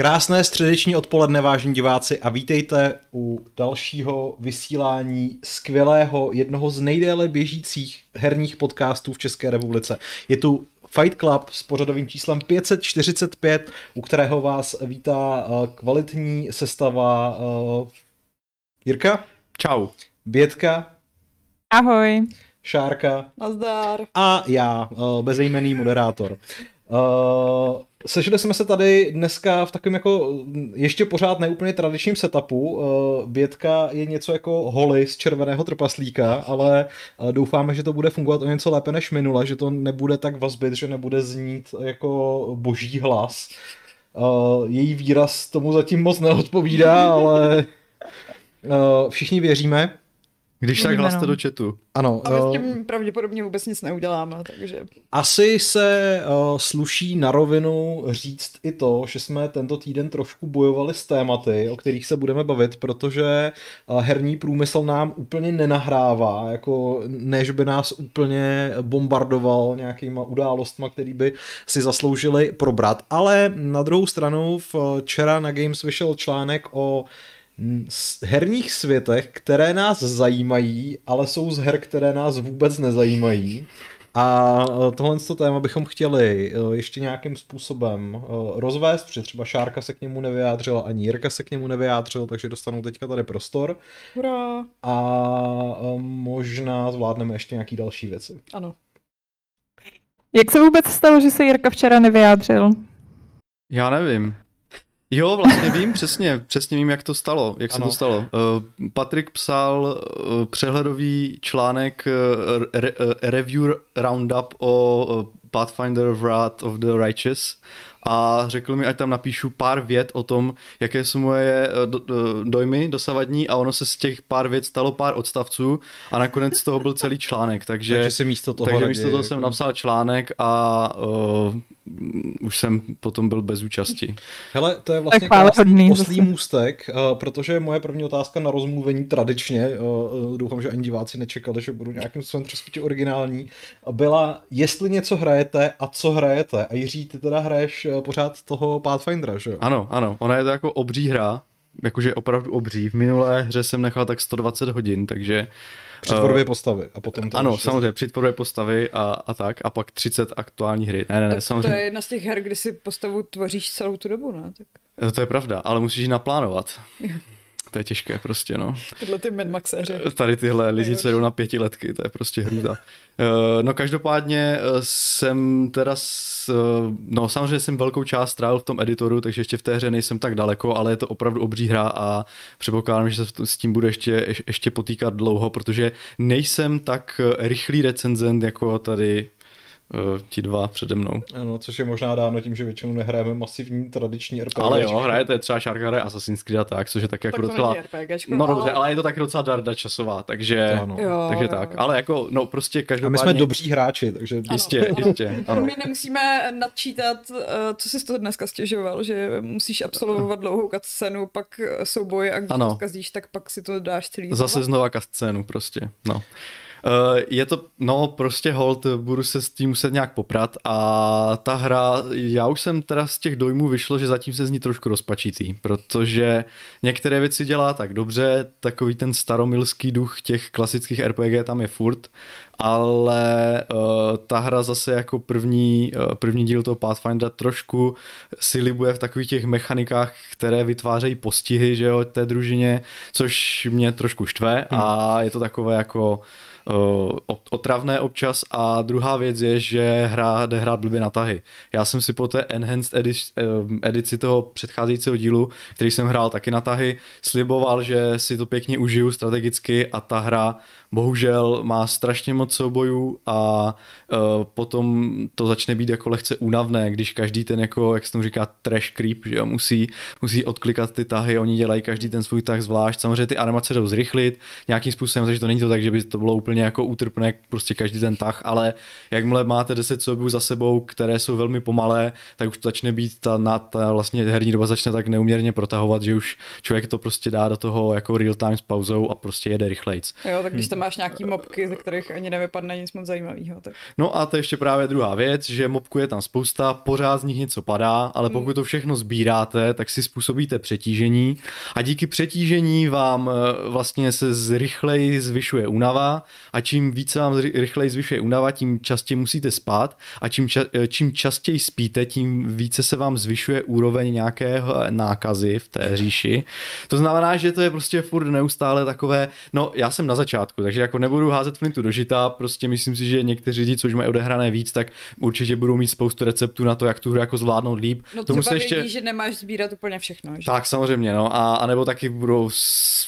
Krásné středeční odpoledne, vážení diváci, a vítejte u dalšího vysílání skvělého, jednoho z nejdéle běžících herních podcastů v České republice. Je tu Fight Club s pořadovým číslem 545, u kterého vás vítá eh, kvalitní sestava uh, Jirka. Čau. Bětka. Ahoj. Šárka. Nazdar. A já, uh, bezejmený moderátor. Uh, Sešli jsme se tady dneska v takovém jako ještě pořád neúplně tradičním setupu. Uh, Bětka je něco jako holy z červeného trpaslíka, ale uh, doufáme, že to bude fungovat o něco lépe než minule, že to nebude tak vazbit, že nebude znít jako boží hlas. Uh, její výraz tomu zatím moc neodpovídá, ale všichni věříme, když tak hlaste do chatu. Ano. A my s eh, tím pravděpodobně vůbec nic neuděláme, takže... Asi se uh, sluší na rovinu říct i to, že jsme tento týden trošku bojovali s tématy, o kterých se budeme bavit, protože uh, herní průmysl nám úplně nenahrává, jako než by nás úplně bombardoval nějakýma událostma, který by si zasloužili probrat. Ale na druhou stranu včera na Games vyšel článek o herních světech, které nás zajímají, ale jsou z her, které nás vůbec nezajímají. A e, tohle téma bychom chtěli e, ještě nějakým způsobem e, rozvést, protože třeba Šárka se k němu nevyjádřila, ani Jirka se k němu nevyjádřil, takže dostanou teďka tady prostor. Hurá. A možná zvládneme ještě nějaký další věci. Ano. Jak se vůbec stalo, že se Jirka včera nevyjádřil? Já nevím. Jo, vlastně vím přesně, přesně vím, jak to stalo, jak ano. se to stalo. Uh, Patrik psal uh, přehledový článek uh, re, uh, review roundup o uh, Pathfinder Wrath of the Righteous a řekl mi, ať tam napíšu pár vět o tom, jaké jsou moje do, do, dojmy dosavadní a ono se z těch pár vět stalo pár odstavců a nakonec z toho byl celý článek, takže, takže, si místo toho, takže místo toho jsem jako- napsal článek a uh, už jsem potom byl bez účasti. Hele, to je vlastně krásný oslý můstek, uh, protože moje první otázka na rozmluvení tradičně, uh, doufám, že ani diváci nečekali, že budu nějakým způsobem trošku originální, byla, jestli něco hrajete a co hrajete. A Jiří, ty teda hraješ pořád toho Pathfindera, že jo? Ano, ano, ona je to jako obří hra, jakože opravdu obří. V minulé hře jsem nechal tak 120 hodin, takže při tvorbě postavy a potom to Ano, ještě... samozřejmě, při tvorbě postavy a, a tak, a pak 30 aktuální hry. Ne, ne, ne, samozřejmě. To je jedna z těch her, kdy si postavu tvoříš celou tu dobu, ne? Tak... To je pravda, ale musíš ji naplánovat. To je těžké prostě, no. Tyhle ty Maxéři. Tady tyhle lidi, co jdou na pětiletky, to je prostě hrůza. Eh, no každopádně eh, jsem teda, s, eh, no samozřejmě jsem velkou část strávil v tom editoru, takže ještě v té hře nejsem tak daleko, ale je to opravdu obří hra a předpokládám, že se s tím bude ještě, ještě potýkat dlouho, protože nejsem tak rychlý recenzent jako tady ti dva přede mnou. Ano, což je možná dáno tím, že většinou nehrajeme masivní tradiční RPG. Ale jo, hrajete třeba Shark hraje Assassin's Creed a tak, což je tak jako tak docela... no ale... dobře, ale je to taky docela darda časová, takže, ano. Jo, takže jo, tak. Ale jako, no prostě každopádně... A my jsme dobří hráči, takže... Ano, jistě, ano. jistě. Ano. My nemusíme nadčítat, eh, co jsi z toho dneska stěžoval, že musíš absolvovat dlouhou cutscénu, pak souboj a když ano. to zkazíš, tak pak si to dáš celý Zase znova cutscénu prostě, no. Uh, je to, no prostě hold, budu se s tím muset nějak poprat a ta hra, já už jsem teda z těch dojmů vyšlo, že zatím se z ní trošku rozpačitý, protože některé věci dělá tak dobře, takový ten staromilský duch těch klasických RPG tam je furt, ale uh, ta hra zase jako první, uh, první díl toho Pathfindera trošku si libuje v takových těch mechanikách, které vytvářejí postihy, že jo, té družině, což mě trošku štve hmm. a je to takové jako otravné občas. A druhá věc je, že hra jde hrát blbě na tahy. Já jsem si po té enhanced edici, edici toho předcházejícího dílu, který jsem hrál taky na tahy, sliboval, že si to pěkně užiju strategicky a ta hra bohužel má strašně moc soubojů a uh, potom to začne být jako lehce únavné, když každý ten jako, jak se tomu říká, trash creep, že jo, musí, musí odklikat ty tahy, oni dělají každý ten svůj tah zvlášť, samozřejmě ty animace jdou zrychlit nějakým způsobem, takže to není to tak, že by to bylo úplně úplně jako útrpné prostě každý ten tah, ale jakmile máte 10 soubojů za sebou, které jsou velmi pomalé, tak už to začne být ta, na, ta vlastně herní doba začne tak neuměrně protahovat, že už člověk to prostě dá do toho jako real time s pauzou a prostě jede rychlejc. Jo, tak když tam máš nějaký mobky, ze kterých ani nevypadne nic moc zajímavého. Tak... No a to je ještě právě druhá věc, že mobku je tam spousta, pořád z nich něco padá, ale hmm. pokud to všechno sbíráte, tak si způsobíte přetížení a díky přetížení vám eh, vlastně se zrychleji zvyšuje únava a čím více vám rychleji zvyšuje únava, tím častěji musíte spát a čím, ča- eh, čím častěji spíte, tím více se vám zvyšuje úroveň nějaké nákazy v té říši. To znamená, že to je prostě furt neustále takové, no já jsem na začátku, takže jako nebudu házet flintu do žita, prostě myslím si, že někteří lidi, co už mají odehrané víc, tak určitě budou mít spoustu receptů na to, jak tu hru jako zvládnout líp. No třeba se ještě... že nemáš sbírat úplně všechno. Že? Tak samozřejmě, no. A, a nebo taky budou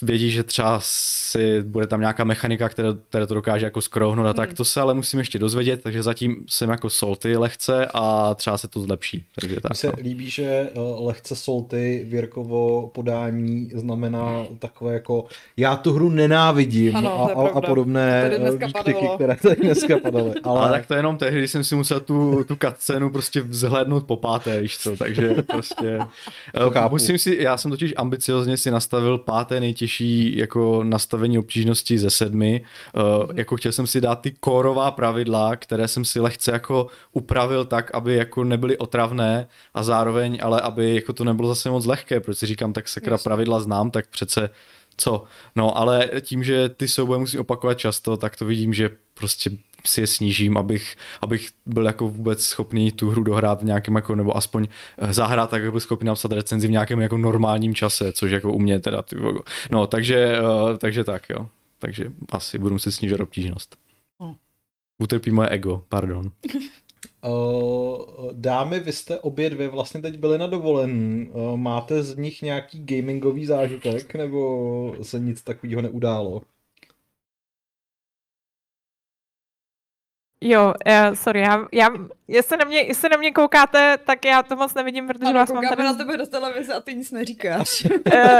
vědí, že třeba si bude tam nějaká mechanika, která, která to dokáže jako skrouhnout a hmm. tak to se ale musím ještě dozvědět, takže zatím jsem jako solty lehce a třeba se to zlepší. Takže tak, Mně se no. líbí, že eh, lehce solty Věrkovo podání znamená takové jako já tu hru nenávidím ano, a, a, a podobné výkřiky, které tady dneska padaly. Ale... ale tak to jenom tehdy, když jsem si musel tu, tu cutscénu prostě vzhlednout po páté, víš co, takže prostě eh, musím si, já jsem totiž ambiciozně si nastavil páté nejtěžší jako nastavení obtížnosti ze sedmi, jako chtěl jsem si dát ty kórová pravidla, které jsem si lehce jako upravil tak, aby jako nebyly otravné a zároveň, ale aby jako to nebylo zase moc lehké, protože si říkám, tak sakra pravidla znám, tak přece co. No ale tím, že ty souboje musím opakovat často, tak to vidím, že prostě si je snížím, abych, abych byl jako vůbec schopný tu hru dohrát v nějakém jako, nebo aspoň eh, zahrát tak, byl schopný napsat recenzi v nějakém jako normálním čase, což jako u mě teda, ty, no takže, uh, takže tak jo, takže asi budu muset snížit obtížnost. Hm. Utrpí moje ego, pardon. Uh, dámy, vy jste obě dvě vlastně teď byly na dovolen. Uh, máte z nich nějaký gamingový zážitek, nebo se nic takového neudálo? Jo, uh, sorry, já, já, jestli, na mě, jestli na mě koukáte, tak já to moc nevidím, protože ano, vás mám tady... na tebe do televize a ty nic neříkáš. uh,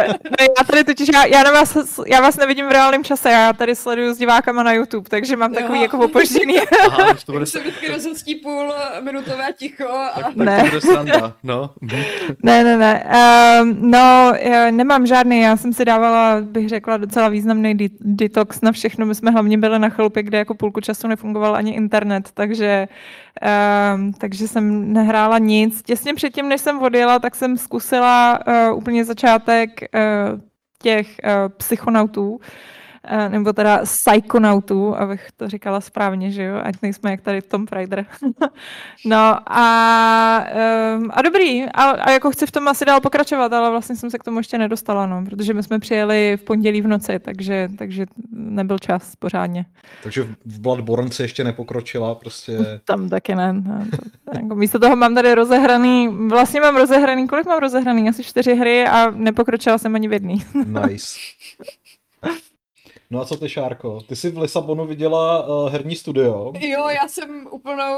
no já tady totiž, já, já, na vás, já vás nevidím v reálném čase, já tady sleduju s divákama na YouTube, takže mám takový jo. jako opožděný. Aha, to bude... se vždycky rozhostí půl minutové ticho a... Tak, ne. Tak no. ne, ne, ne. Um, no, nemám žádný, já jsem si dávala, bych řekla, docela významný de- detox na všechno. My jsme hlavně byli na chalupě, kde jako půlku času nefungoval ani internet, takže, uh, takže jsem nehrála nic. Těsně předtím, než jsem odjela, tak jsem zkusila uh, úplně začátek uh, těch uh, psychonautů, nebo teda psychonautů, abych to říkala správně, že jo, ať nejsme jak tady Tom Raider. no a, um, a dobrý, a, a jako chci v tom asi dál pokračovat, ale vlastně jsem se k tomu ještě nedostala, no, protože my jsme přijeli v pondělí v noci, takže, takže nebyl čas pořádně. Takže v Bloodborne se ještě nepokročila, prostě. Tam taky ne. No, to, jako místo toho mám tady rozehraný, vlastně mám rozehraný, kolik mám rozehraný? Asi čtyři hry a nepokročila jsem ani v jedný. nice. No a co ty, Šárko? Ty jsi v Lisabonu viděla uh, herní studio. Jo, já jsem úplnou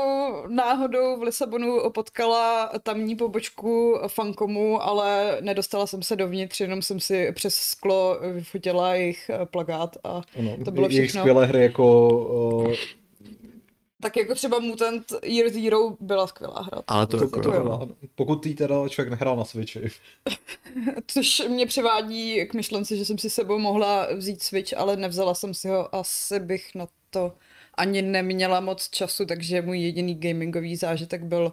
náhodou v Lisabonu potkala tamní pobočku Fankomu, ale nedostala jsem se dovnitř, jenom jsem si přes sklo vyfotila jejich eh, plagát a ano, to bylo všechno. Jejich skvělé hry jako uh, tak jako třeba Mutant Year Zero byla skvělá hra. Ale to, to, jako, to jo. Pokud jí teda člověk nehrál na Switchi. Což mě přivádí k myšlence, že jsem si sebou mohla vzít Switch, ale nevzala jsem si ho. Asi bych na to ani neměla moc času, takže můj jediný gamingový zážitek byl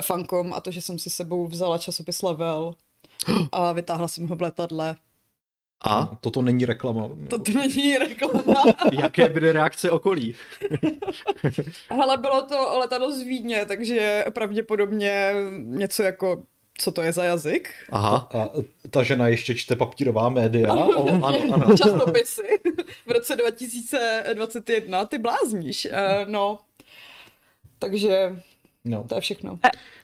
Funcom a to, že jsem si sebou vzala časopis Level a vytáhla jsem ho v letadle a? Toto není reklama. Toto není reklama. Jaké byly reakce okolí? Hele, bylo to letadlo z Vídně, takže pravděpodobně něco jako co to je za jazyk. Aha. A ta žena ještě čte papírová média. Ano, ano, ano. Časopisy v roce 2021. Ty blázníš. Uh, no. Takže No. To je všechno.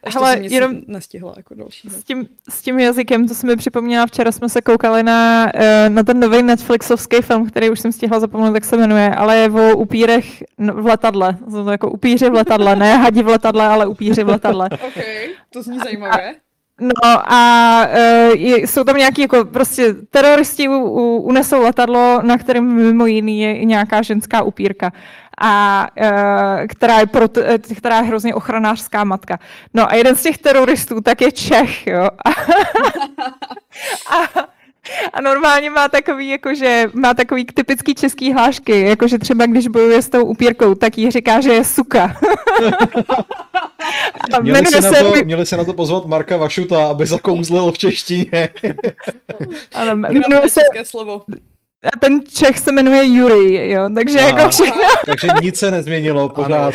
Ještě Hele, jsem jenom nestihla jako další. S tím, s tím jazykem, to se mi připomněla, včera jsme se koukali na, eh, na ten nový Netflixovský film, který už jsem stihla zapomenout, jak se jmenuje, ale je o upírech v letadle. To jako upíři v letadle, ne hadi v letadle, ale upíři v letadle. OK, to zní zajímavé. No a je, jsou tam nějaký jako prostě teroristi u, u, unesou letadlo, na kterém mimo jiný je nějaká ženská upírka a uh, která, je pro, která je hrozně ochranářská matka. No a jeden z těch teroristů tak je Čech, jo. a, a normálně má takový, jakože, má takový typický český hlášky, jakože třeba když bojuje s tou upírkou, tak jí říká, že je suka. a měli, si na to, měli se na to pozvat Marka Vašuta, aby zakouzlil v češtině. ano, jmenuje se, slovo. A ten Čech se jmenuje Yuri, jo, takže Aha, jako všechno. Takže nic se nezměnilo, pořád.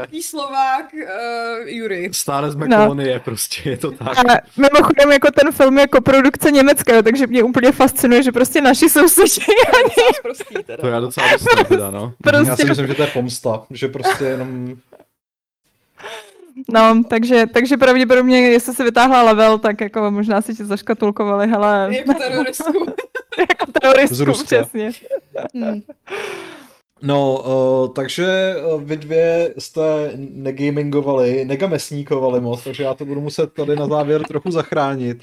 Taký Slovák uh, Yuri. Stále jsme no. kolonie, prostě je to tak. A mimochodem jako ten film jako produkce německá, takže mě úplně fascinuje, že prostě naši sousedi. To já docela dostal teda, no. Prostě... Já si myslím, že to je pomsta, že prostě jenom No, takže, takže pravděpodobně, jestli si vytáhla level, tak jako možná si ti zaškatulkovali, hele. Jako teroristku. jako teroristku, přesně. Hmm. No, uh, takže uh, vy dvě jste negamingovali, negamesníkovali moc, takže já to budu muset tady na závěr trochu zachránit.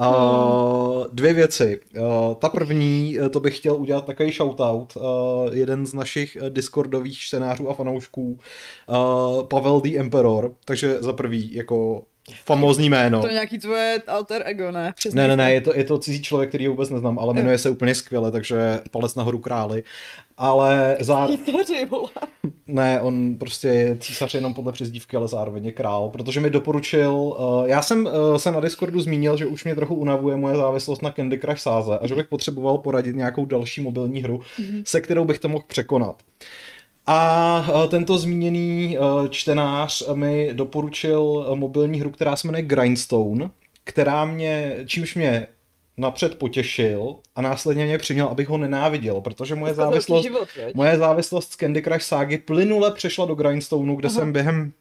Uh, dvě věci. Uh, ta první, eh, to bych chtěl udělat takový shoutout. Uh, jeden z našich discordových čtenářů a fanoušků, uh, Pavel the Emperor, takže za prvý jako famózní jméno. To je nějaký tvoje alter ego, ne? Přesně ne, ne, ne, je to, je to cizí člověk, který ho vůbec neznám, ale jmenuje se úplně skvěle, takže palec nahoru králi. Ale zároveň... Ne, on prostě je císař jenom podle přezdívky, ale zároveň je král, protože mi doporučil, uh, já jsem uh, se na Discordu zmínil, že už mě trochu unavuje moje závislost na Candy Crush sáze a že bych potřeboval poradit nějakou další mobilní hru, mm-hmm. se kterou bych to mohl překonat. A uh, tento zmíněný uh, čtenář mi doporučil mobilní hru, která se jmenuje Grindstone, která mě, čímž mě napřed potěšil a následně mě přiměl, abych ho nenáviděl, protože moje závislost, život, moje závislost z Candy Crush ságy plynule přešla do Grindstoneu, kde Aha. jsem během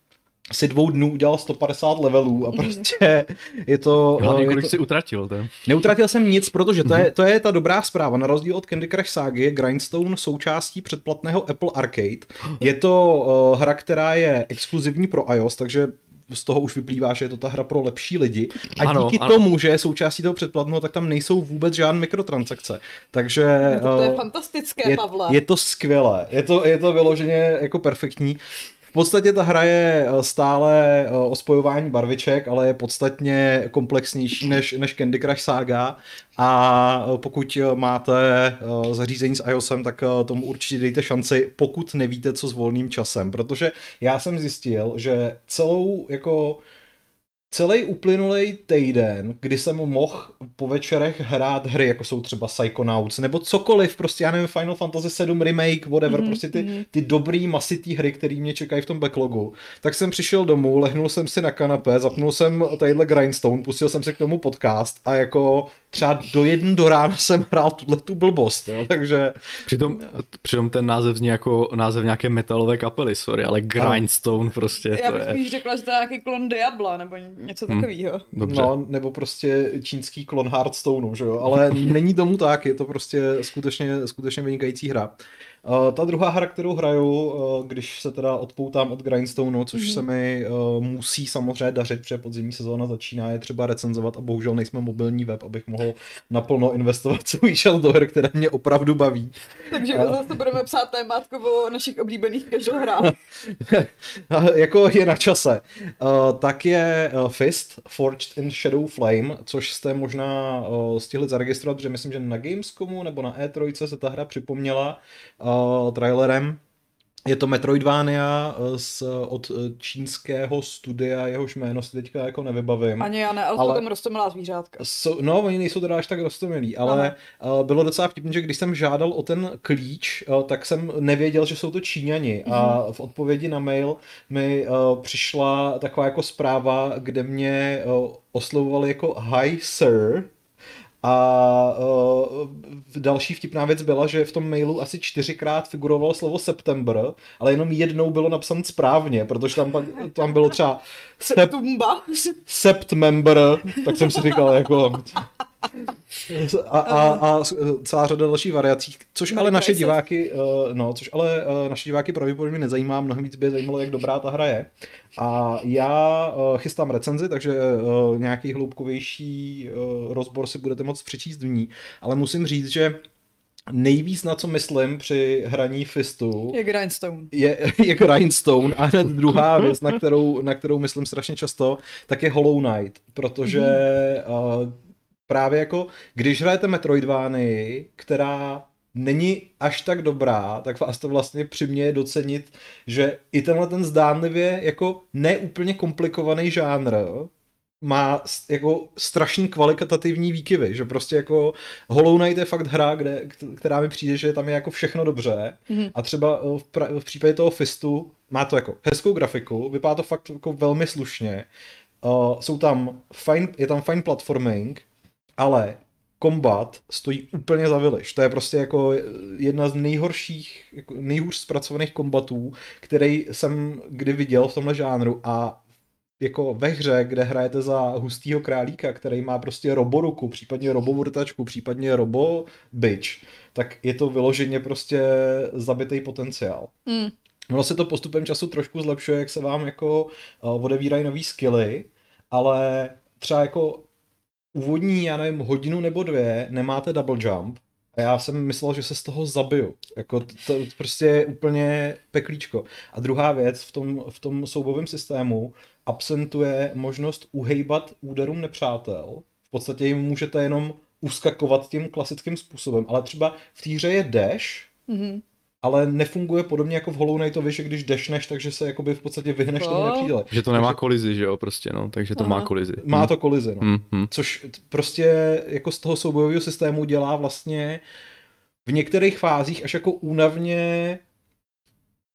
asi dvou dnů udělal 150 levelů a mhm. prostě je to... Hlavně, kolik to... si utratil, to? Neutratil jsem nic, protože to je, mhm. to je ta dobrá zpráva. Na rozdíl od Candy Crush ságy je Grindstone součástí předplatného Apple Arcade. Je to uh, hra, která je exkluzivní pro iOS, takže z toho už vyplývá, že je to ta hra pro lepší lidi. A ano, díky ano. tomu, že je součástí toho předplatného, tak tam nejsou vůbec žádné mikrotransakce. Takže... No, to je uh, fantastické, je, Pavle. Je to skvělé. Je to, je to vyloženě jako perfektní. V podstatě ta hra je eh, stále eh, o spojování barviček, ale je podstatně komplexnější než, než Candy Crush Saga. A eh, pokud máte zařízení s iOSem, tak tomu určitě dejte šanci, pokud nevíte, co s volným časem, protože já jsem zjistil, že celou jako celý uplynulý týden, kdy jsem mohl po večerech hrát hry, jako jsou třeba Psychonauts, nebo cokoliv, prostě já nevím, Final Fantasy 7 Remake, whatever, mm-hmm. prostě ty, mhm. ty dobrý masitý hry, které mě čekají v tom backlogu, tak jsem přišel domů, lehnul jsem si na kanapé, zapnul jsem tadyhle Grindstone, pustil jsem si k tomu podcast a jako třeba do jedn do rána jsem hrál tuhle tu blbost, jo, takže... Přitom, přitom ten název zní jako název nějaké metalové kapely, sorry, ale Grindstone prostě Já bych je... spíš řekla, že to je nějaký klon Diabla, nebo něco hmm. takového. Dobře. No, nebo prostě čínský klon Hearthstoneu, že jo, ale není tomu tak, je to prostě skutečně, skutečně vynikající hra. Uh, ta druhá hra, kterou hraju, uh, když se teda odpoutám od Grindstoneu, což mm-hmm. se mi uh, musí samozřejmě dařit, protože podzimní sezóna začíná, je třeba recenzovat a bohužel nejsme mobilní web, abych mohl naplno investovat svůj čas do her, které mě opravdu baví. Takže uh, zase budeme psát témátko o našich oblíbených casual hrách. jako je na čase. Tak je Fist, Forged in Shadow Flame, což jste možná stihli zaregistrovat, protože myslím, že na Gamescomu nebo na E3 se ta hra připomněla. Uh, uh, trailerem. Je to Metroidvania z, od čínského studia, jehož jméno si teďka jako nevybavím. Ani já ne, ale, ale tam rostomilá zvířátka. So, no, oni nejsou teda až tak rostomilí, ale uh, bylo docela vtipné, že když jsem žádal o ten klíč, uh, tak jsem nevěděl, že jsou to Číňani mm. a mhm. v odpovědi na mail mi uh, přišla taková jako zpráva, kde mě uh, oslovovali jako Hi Sir, a uh, další vtipná věc byla, že v tom mailu asi čtyřikrát figurovalo slovo September, ale jenom jednou bylo napsané správně, protože tam, tam bylo třeba sep, September, tak jsem si říkal jako A, a, a celá řada dalších variací, což ale naše diváky, eh, no, což ale eh, naše diváky pravděpodobně nezajímá, mnohem víc by je zajímalo, jak dobrá ta hra je. A já eh, chystám recenzi, takže nějaký hloubkovější rozbor si budete moct přečíst v ní, ale musím říct, že nejvíc na co myslím při hraní Fistu Jak Grindstone. je, je Grindstone a hned druhá věc, na kterou, na kterou myslím strašně často, tak je Hollow Knight, protože uh, právě jako, když hrajete Metroidvány, která není až tak dobrá, tak vás to vlastně přiměje docenit, že i tenhle ten zdánlivě jako neúplně komplikovaný žánr má jako strašný kvalitativní výkyvy, že prostě jako Hollow Knight je fakt hra, kde, která mi přijde, že tam je jako všechno dobře Mhm. a třeba eh, v, pra- v případě toho Fistu má to jako hezkou grafiku, vypadá to fakt jako velmi slušně, uh, jsou tam fajn, je tam fajn platforming, ale kombat stojí úplně za viliš. To je prostě jako jedna z nejhorších, jako nejhůř zpracovaných kombatů, který jsem kdy viděl v tomhle žánru a jako ve hře, kde hrajete za hustýho králíka, který má prostě roboruku, případně robovrtačku, případně robo bitch, tak je to vyloženě prostě zabitý potenciál. Mm. Ono se to postupem času trošku zlepšuje, jak se vám jako uh, odevírají nový skilly, ale třeba jako úvodní, já nevím, hodinu nebo dvě nemáte double jump a já jsem myslel, že se z toho zabiju. Jako to, prostě je úplně peklíčko. A druhá věc, v tom, v tom soubovém systému absentuje možnost uhejbat úderům nepřátel. V podstatě jim můžete jenom uskakovat tím klasickým způsobem, ale třeba v té hře je dash, Mhm. Ale nefunguje podobně jako v Hollow Knightovi, že když dashneš, takže se jakoby v podstatě vyhneš tomu Co? nepříteli. Že to nemá Takže kolizi, že jo, prostě, no, takže to má Aha. kolizi. Má to kolizi, no. Hmm, hmm. Což prostě jako z toho soubojového systému dělá vlastně v některých fázích až jako únavně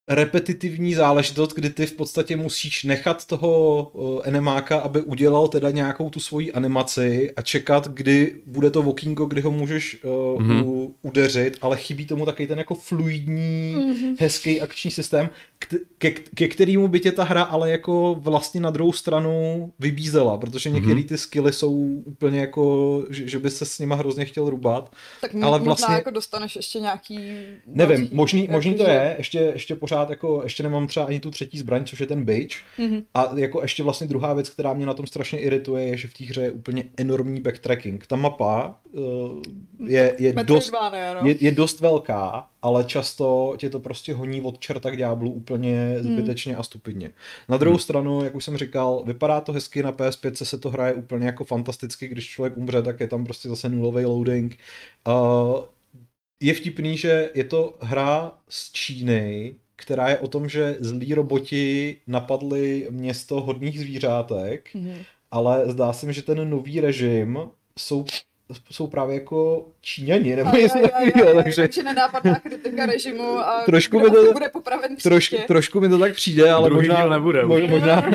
repetitivní záležitost, kdy ty v podstatě musíš nechat toho uh, enemáka, aby udělal teda nějakou tu svoji animaci a čekat, kdy bude to okýnko, kdy ho můžeš uh, Mhm. u, udeřit, ale chybí tomu taky ten jako fluidní, Mhm. hezký akční systém, k- ke, ke kterému by tě ta hra ale jako vlastně na druhou stranu vybízela, protože některé ty skilly jsou úplně jako, že, že by se s nima hrozně chtěl rubat. Tak Ale vlastně- jako dostaneš ještě nějaký... Nevím, možný, možný to je, ještě, ještě pořád jako, ještě nemám třeba ani tu třetí zbraň, což je ten bitch. Mhm. A jako ještě vlastně druhá věc, která mě na tom strašně irituje, je, že v té hře je úplně enormní backtracking. Ta mapa uh, je, je dost Metroidvania, no. je, je dost velká, ale často tě to prostě honí od čerta k ďáblu úplně zbytečně a stupidně. Na druhou stranu, jak už jsem říkal, vypadá to hezky na PS5, se to hraje úplně jako fantasticky, když člověk umře, tak je tam prostě zase nulový loading. Uh, je vtipný, že je to hra z Číny, která je o tom, že zlí roboti napadli město hodných zvířátek, Mhm. ale zdá se mi, že ten nový režim jsou, jsou právě jako Číňani, nebo něco takového, takže takže nenápadná kritika režimu a Trošku by to- bude popraven troš, trošku mi to tak přijde, ale Druhý možná, nebude mo, už. možná,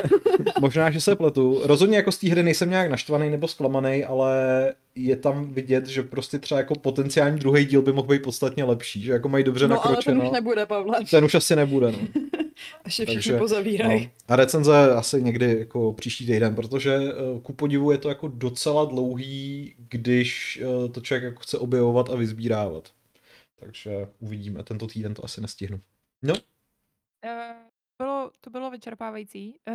možná, že se pletu. Rozhodně jako z té hry nejsem nějak naštvaný nebo zklamaný, ale je tam vidět, že prostě třeba jako potenciální druhý díl by mohl být podstatně lepší, že jako mají dobře No ale ten nakročeno. už nebude, Pavle. ten už asi nebude, no. Až je takže- všichni pozavírají. No. A recenze asi někdy jako příští týden, protože eh, ku podivu je to jako docela dlouhý, když eh, to člověk jako chce objevovat a vyzbírávat. Takže uvidíme, tento týden to asi nestihnu. No, Eh, bylo, to bylo vyčerpávající.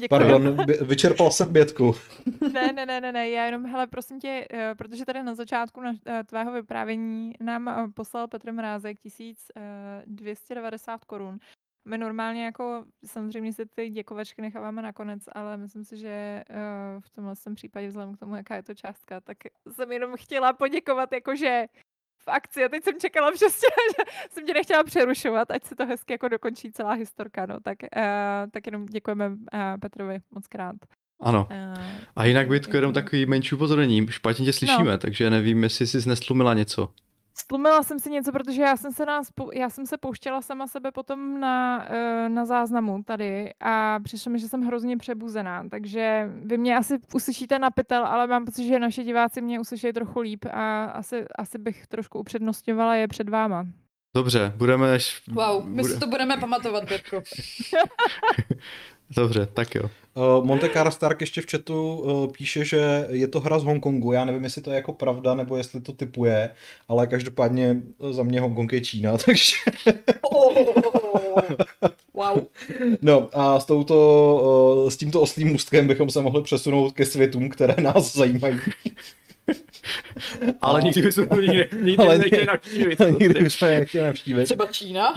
Děkuji. pardon, vy- vyčerpal jsem bětku. Ne, ne, ne, ne, ne, já jenom, hele, prosím tě, eh, protože tady na začátku na, eh, tvého vyprávění nám eh, poslal Petr Mrázek 1290 korun. My normálně jako, samozřejmě si ty děkovačky necháváme nakonec, ale myslím si, že v tomhle případě vzhledem k tomu, jaká je to částka, tak jsem jenom chtěla poděkovat jakože v akci a teď jsem čekala přesně, že jsem tě nechtěla přerušovat, ať se to hezky jako dokončí celá historka, no, tak, uh, tak jenom děkujeme uh, Petrovi moc krát. Ano. Uh, A jinak Vítko, jenom takový menší upozornění. Špatně tě slyšíme, No. takže nevím, jestli jsi nestlumila něco. Stlumila jsem si něco, protože já jsem se, nás, já jsem se pouštěla sama sebe potom na, eh, na záznamu tady a přišlo mi, že jsem hrozně přebuzená, takže vy mě asi uslyšíte na pytel, ale mám pocit, že naši diváci mě uslyší trochu líp a asi, asi bych trošku upřednostňovala je před váma. Dobře, budeme... Až... Wow, my bude... si to budeme pamatovat, Bětko. Dobře, tak jo. Uh, Monte Carlo Stark ještě v chatu uh, píše, že je to hra z Hongkongu. Já nevím, jestli to je jako pravda, nebo jestli to typuje, ale každopádně za mě Hongkong je Čína, takže... wow. No a s, touto, s tímto oslým můstkem bychom se mohli přesunout ke světům, které nás zajímají. ale nikdy bychom to nikdy, nikdy Ale nechtěli navštívit. Nikdy bychom je nechtěli navštívit. Třeba Čína.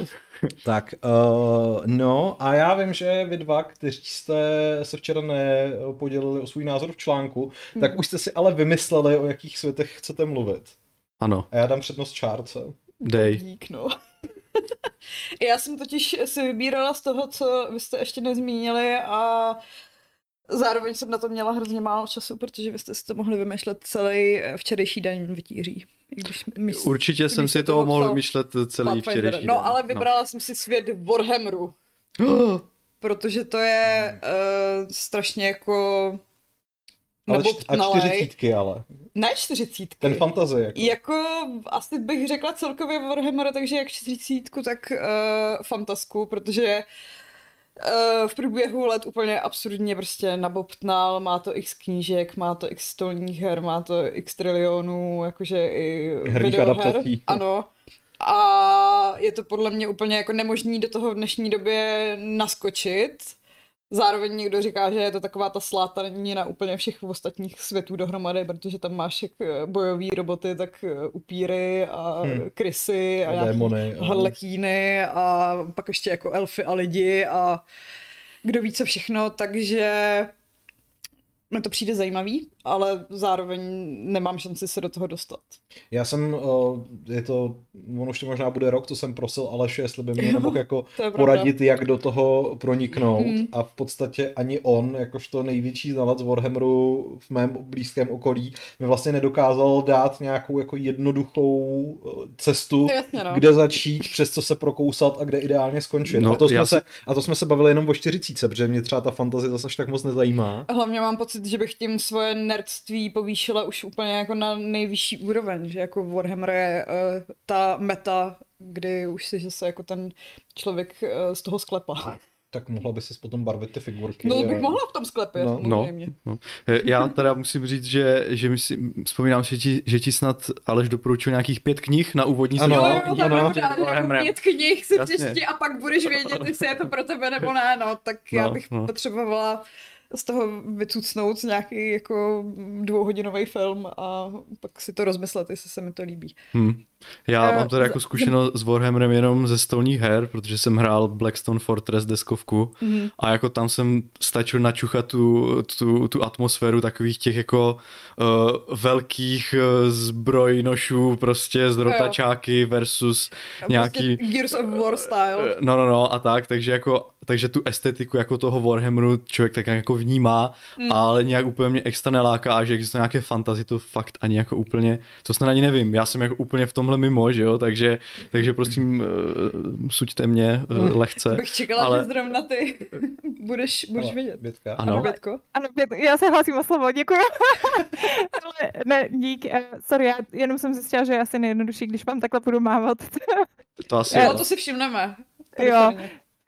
Tak, uh, no a já vím, že vy dva, kteří jste se včera nepodělili o svůj názor v článku, hmm. tak už jste si ale vymysleli, o jakých světech chcete mluvit. Ano. A já dám přednost čárce. Dej. Dík, no. já jsem totiž si vybírala z toho, co vy jste ještě nezmínili a zároveň jsem na to měla hrozně málo času, protože vy jste si to mohli vymýšlet celý včerejší den vytíří. Když mysl, Určitě když jsem si toho mohl vymýšlet celý včerejší No, den. ale vybrala no. jsem si svět Warhammeru. protože to je uh, strašně jako ale č- a čtyřicítky ale. Ne čtyřicítky. Ten fantazie. Jako. jako asi bych řekla celkově Warhammer, takže jak čtyřicítku, tak uh, fantasku, protože uh, v průběhu let úplně absurdně prostě nabobtnal, má to x knížek, má to x stolních her, má to x trilionů, jakože i Herních adaptací. Ano. A je to podle mě úplně jako nemožný do toho v dnešní době naskočit. Zároveň někdo říká, že je to taková ta slátanina úplně všech ostatních světů dohromady, protože tam máš jak bojový roboty, tak upíry a hmm. krysy a, a démony, harlekíny a pak ještě jako elfy a lidi a kdo ví co všechno, takže mi to přijde zajímavý, ale zároveň nemám šanci se do toho dostat. Já jsem, je to, ono už to možná bude rok, to jsem prosil Aleše, jestli by mě nemohl jako poradit, jak do toho proniknout mm. a v podstatě ani on, jakožto největší znalec Warhammeru v mém blízkém okolí, mi vlastně nedokázal dát nějakou jako jednoduchou cestu, Jasně, no. kde začít, přes co se prokousat a kde ideálně skončit. No, a, to jsme se, a to jsme se bavili jenom o 40, protože mě třeba ta fantazie zase tak moc nezajímá. Hlavně mám pocit, že bych tím svoje nerdství povýšila už úplně jako na nejvyšší úroveň, že jako Warhammer je uh, ta meta, kdy už si že se jako ten člověk uh, z toho sklepa. Tak mohla by se potom barvit ty figurky. No, bych mohla v tom sklepě, no, no, no. Já teda musím říct, že, že si, vzpomínám, že ti, že ti snad Aleš doporučil nějakých pět knih na úvodní ano, jo, jo, ano, ano, jako pět knih si přečti a pak budeš vědět, jestli je to pro tebe nebo ne, no, tak no, já bych no. potřebovala z toho vycucnout nějaký jako dvouhodinový film a pak si to rozmyslet, jestli se mi to líbí. Hmm. Já uh, mám teda jako zkušenost s Warhammerem jenom ze stolních her, protože jsem hrál Blackstone Fortress deskovku mm. a jako tam jsem stačil načuchat tu, tu, tu atmosféru takových těch jako uh, velkých uh, zbrojnošů, prostě z rotačáky versus a nějaký... Prostě Gears of War style. No, no, no a tak, takže jako takže tu estetiku jako toho Warhammeru člověk tak jako vnímá, mm. ale nějak úplně mě extra neláká a že existuje nějaké fantazy, to fakt ani jako úplně, to snad ani nevím, já jsem jako úplně v tomhle mimo, že jo, takže, takže prosím uh, suďte mě uh, lehce. Bych čekala, ale... že zrovna ty budeš, budeš vědět. Bětka. Ano. ano Bětko? Ano, Bětko, já se hlásím o slovo, děkuji. ale ne, dík, uh, sorry, já jenom jsem zjistila, že je asi nejjednodušší, když vám takhle budu mávat. to asi jo, to si všimneme. Jo,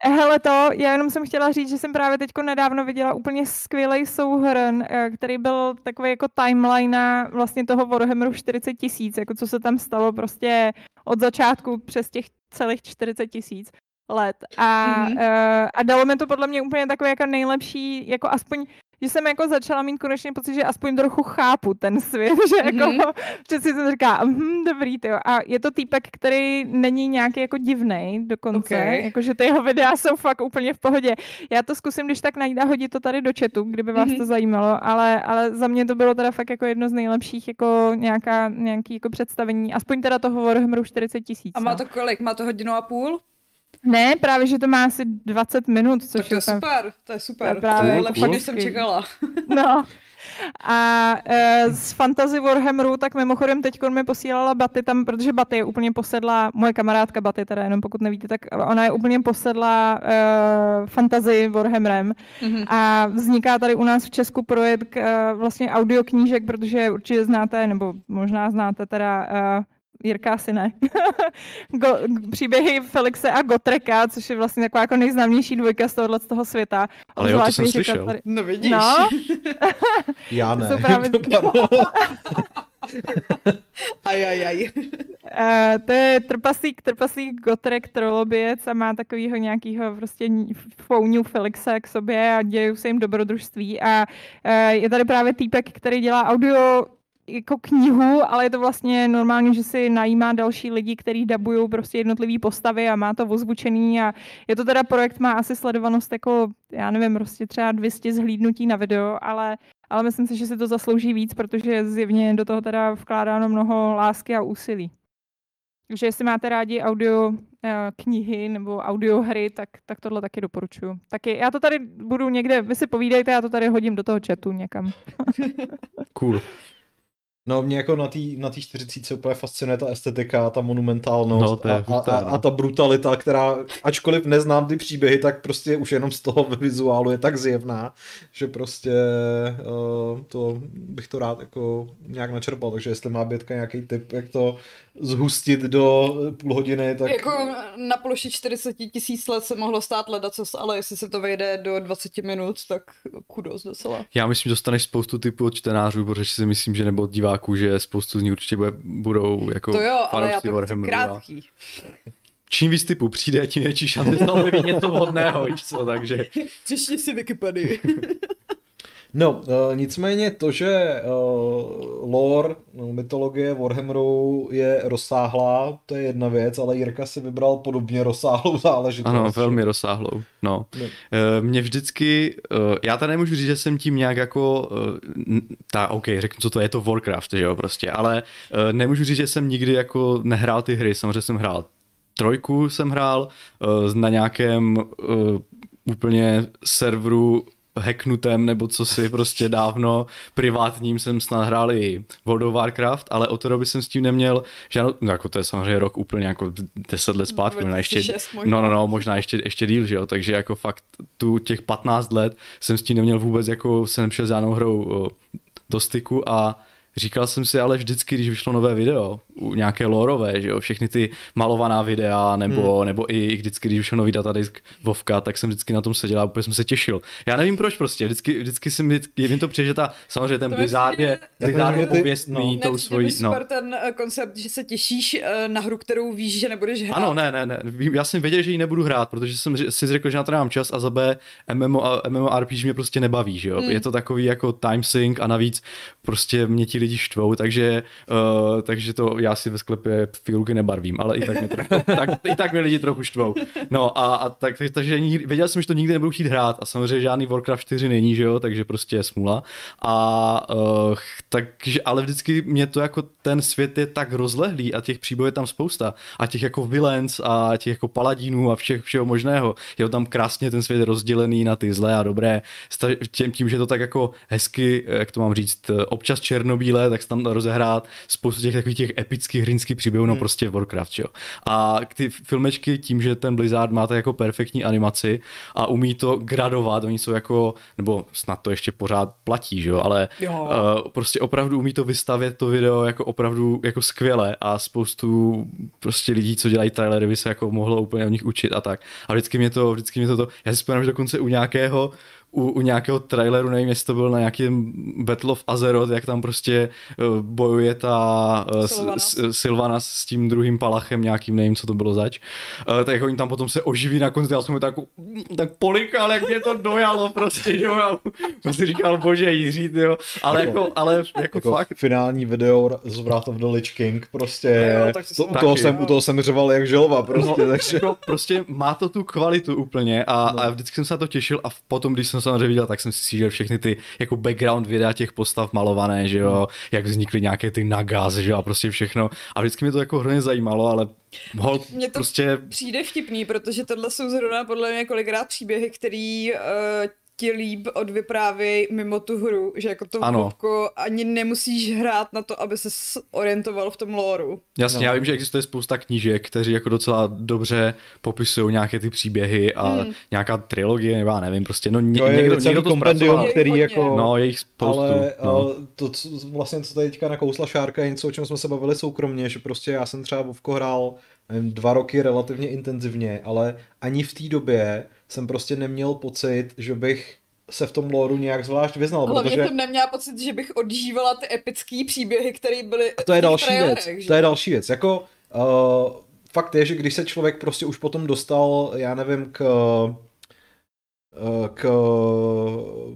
Hele to, já jenom jsem chtěla říct, že jsem právě teď nedávno viděla úplně skvělý souhrn, eh, který byl takový jako timeline vlastně toho Warhammeru 40 tisíc, jako co se tam stalo prostě od začátku přes těch celých 40 tisíc let. A, mm-hmm. a dalo mi to podle mě úplně takový jako nejlepší, jako aspoň že jsem jako začala mít konečně pocit, že aspoň trochu chápu ten svět, že jako, mm-hmm. že si to říká, hm, dobrý, tyjo. A je to týpek, který není nějaký jako divnej dokonce, okay. jakože ty jeho videa jsou fakt úplně v pohodě. Já to zkusím, když tak najít a hodit to tady do chatu, kdyby vás mm-hmm. to zajímalo, ale, ale za mě to bylo teda fakt jako jedno z nejlepších jako nějaká, nějaký jako představení, aspoň teda toho Warhammeru 40 tisíc. A má no. to kolik? Má to hodinu a půl? Ne, právě, že to má asi 20 minut, což tak to je tam... super, to je super, to, právě to je lepší, než jsem čekala. No, a e, z Fantasy Warhammeru, tak mimochodem teď mi posílala Baty tam, protože Baty je úplně posedla, moje kamarádka Baty teda, jenom pokud nevíte, tak ona je úplně posedla e, Fantasy Warhammerem. Mm-hmm. a vzniká tady u nás v Česku projekt e, vlastně audioknížek, protože určitě znáte, nebo možná znáte teda e, Jirka asi ne. Go, příběhy Felixe a Gotreka, což je vlastně taková jako nejznámější dvojka z tohohle z toho světa. Ale jo, to jsem slyšel. Tady... No vidíš. No. Já ne. Jsou právě... aj, aj, aj. Uh, to je trpaslík, trpaslík Gotrek, troloběc a má takovýho nějakýho prostě fouňu Felixa k sobě a dějí se jim dobrodružství a uh, je tady právě týpek, který dělá audio jako knihu, ale je to vlastně normálně, že si najímá další lidi, kteří dabují prostě jednotlivé postavy a má to ozvučený a je to teda projekt, má asi sledovanost jako, já nevím, prostě třeba 200 zhlídnutí na video, ale, ale myslím si, že si to zaslouží víc, protože zjevně do toho teda vkládáno mnoho lásky a úsilí. Takže jestli máte rádi audio eh, knihy nebo audio hry, tak, tak tohle taky doporučuju. Taky já to tady budu někde, vy si povídejte, já to tady hodím do toho chatu někam. cool. No mě jako na té na tý 40 úplně fascinuje ta estetika, ta monumentálnost no, je a, a, a, a ta brutalita, která, ačkoliv neznám ty příběhy, tak prostě už jenom z toho vizuálu je tak zjevná, že prostě uh, to bych to rád jako nějak načerpal, takže jestli má Bětka nějaký tip, jak to zhustit do půl hodiny, tak... Jako na ploši 40 tisíc let se mohlo stát ledacos, ale jestli se to vejde do 20 minut, tak kudos docela. Já myslím, že dostaneš spoustu typů od čtenářů, protože si myslím, že nebo od diváků, že spoustu z nich určitě bude, budou jako To jo, ale já to chci krátký. Čím víc typů přijde, tím větší šance tam objeví něco hodného, víš co, takže... Přečti si Wikipedii. No, uh, nicméně to, že uh, lore, no, mytologie Warhammeru je rozsáhlá, to je jedna věc, ale Jirka si vybral podobně rozsáhlou záležitost. Ano, velmi rozsáhlou, no. no. Uh, mě vždycky, já tady nemůžu říct, že jsem tím nějak jako, ta, OK, řeknu, co to je, to Warcraft, že jo, prostě, ale nemůžu říct, že jsem nikdy jako nehrál ty hry, samozřejmě jsem hrál trojku jsem hrál na nějakém úplně serveru hacknutém nebo co si prostě dávno privátním jsem snad hrál i World of Warcraft, ale od té doby jsem s tím neměl žádnou, no jako to je samozřejmě rok úplně jako 10 let zpátky, možná ještě, no, no, no, možná ještě, ještě díl, že jo, takže jako fakt tu těch 15 let jsem s tím neměl vůbec jako jsem šel s žádnou hrou do styku a Říkal jsem si ale vždycky, když vyšlo nové video, nějaké lorové, že jo, všechny ty malovaná videa, nebo, hmm. nebo i vždycky, když vyšel nový datadisk Vovka, tak jsem vždycky na tom seděl a úplně jsem se těšil. Já nevím proč prostě, vždycky, vždycky si mi, mi to přijde, že ta, samozřejmě ten Blizzard je, Blizzard je pověstný no. tou svojí, no. ten eh, koncept, že se těšíš eh, na hru, kterou víš, že nebudeš hrát. Ano, ne, ne, ne, já jsem věděl, že ji nebudu hrát, protože jsem si řekl, že na to nemám čas a za B MMO, MMORPG mě prostě nebaví, že jo. Hmm. Je to takový jako time sync a navíc prostě mě ti lidi štvou, takže, uh, takže to já si ve sklepě figurky nebarvím, ale i tak mě, trochu, tak, i tak mě lidi trochu štvou. No a, a tak, takže nikdy, věděl jsem, že to nikdy nebudu chtít hrát a samozřejmě žádný Warcraft 4 není, že jo, takže prostě je smula. A uh, takže, ale vždycky mě to jako ten svět je tak rozlehlý a těch příběhů je tam spousta a těch jako villains a těch jako paladínů a všech, všeho možného. Je tam krásně ten svět rozdělený na ty zlé a dobré. Tím, tím, že to tak jako hezky, jak to mám říct, občas černobílé, tak se tam rozehrát spoustu těch takových těch epických hrinských příběhů, no hmm. prostě Warcraft, jo. A ty filmečky tím, že ten Blizzard má tak jako perfektní animaci a umí to gradovat, oni jsou jako, nebo snad to ještě pořád platí, že jo, ale jo. Uh, prostě opravdu umí to vystavět to video jako opravdu jako skvěle a spoustu prostě lidí, co dělají trailery, by se jako mohlo úplně o nich učit a tak. A vždycky mě to, vždycky mě to, to já si vzpomínám, že dokonce u nějakého u, u nějakého traileru, nevím, jestli to byl na nějakém Battle of Azeroth, jak tam prostě uh, bojuje ta uh, s, Silvana s tím druhým palachem nějakým, nevím, co to bylo zač. Uh, tak oni tam potom se oživí na konci, já jsem tak, tak polikal, jak mě to dojalo prostě, jo, já jsem si říkal, bože, Jiří, jo, ale jako, ale jako, jako fakt. Finální video z Wrath of the Lich King, prostě, no, tak to, u, toho jsem, u toho jsem řval jak želva, prostě, no, takže. Jako, prostě má to tu kvalitu úplně a, no. a vždycky jsem se na to těšil a potom, když jsem jsem samozřejmě viděl, tak jsem si že všechny ty jako background videa těch postav malované, že jo, jak vznikly nějaké ty nagas, že jo, a prostě všechno. A vždycky mě to jako hrozně zajímalo, ale hold, Mně to prostě... přijde vtipný, protože tohle jsou zrovna podle mě kolikrát příběhy, který uh, ti líp odvyprávěj mimo tu hru, že jako to Ano. Vovko ani nemusíš hrát na to, aby se orientoval v tom lóru. Jasně, No. já vím, že existuje spousta knížek, kteří jako docela dobře popisují nějaké ty příběhy a Hmm. nějaká trilogie, nebo já nevím, prostě no ně, To je někdo, někdo to zpracoval. který Hodně. jako... No, je jich spoustu. Ale no. no. to, co, vlastně, co tady teďka nakousla Šárka, je něco, o čem jsme se bavili soukromně, že prostě já jsem třeba Vovko hrál nevím, dva roky relativně intenzivně, ale ani v té době jsem prostě neměl pocit, že bych se v tom lóru nějak zvlášť vyznal, Hlavně protože jsem neměla pocit, že bych odžívala ty epické příběhy, které byly to je další trailerech, věc, že? to je další věc, jako uh, fakt je, že když se člověk prostě už potom dostal, já nevím, k eh, k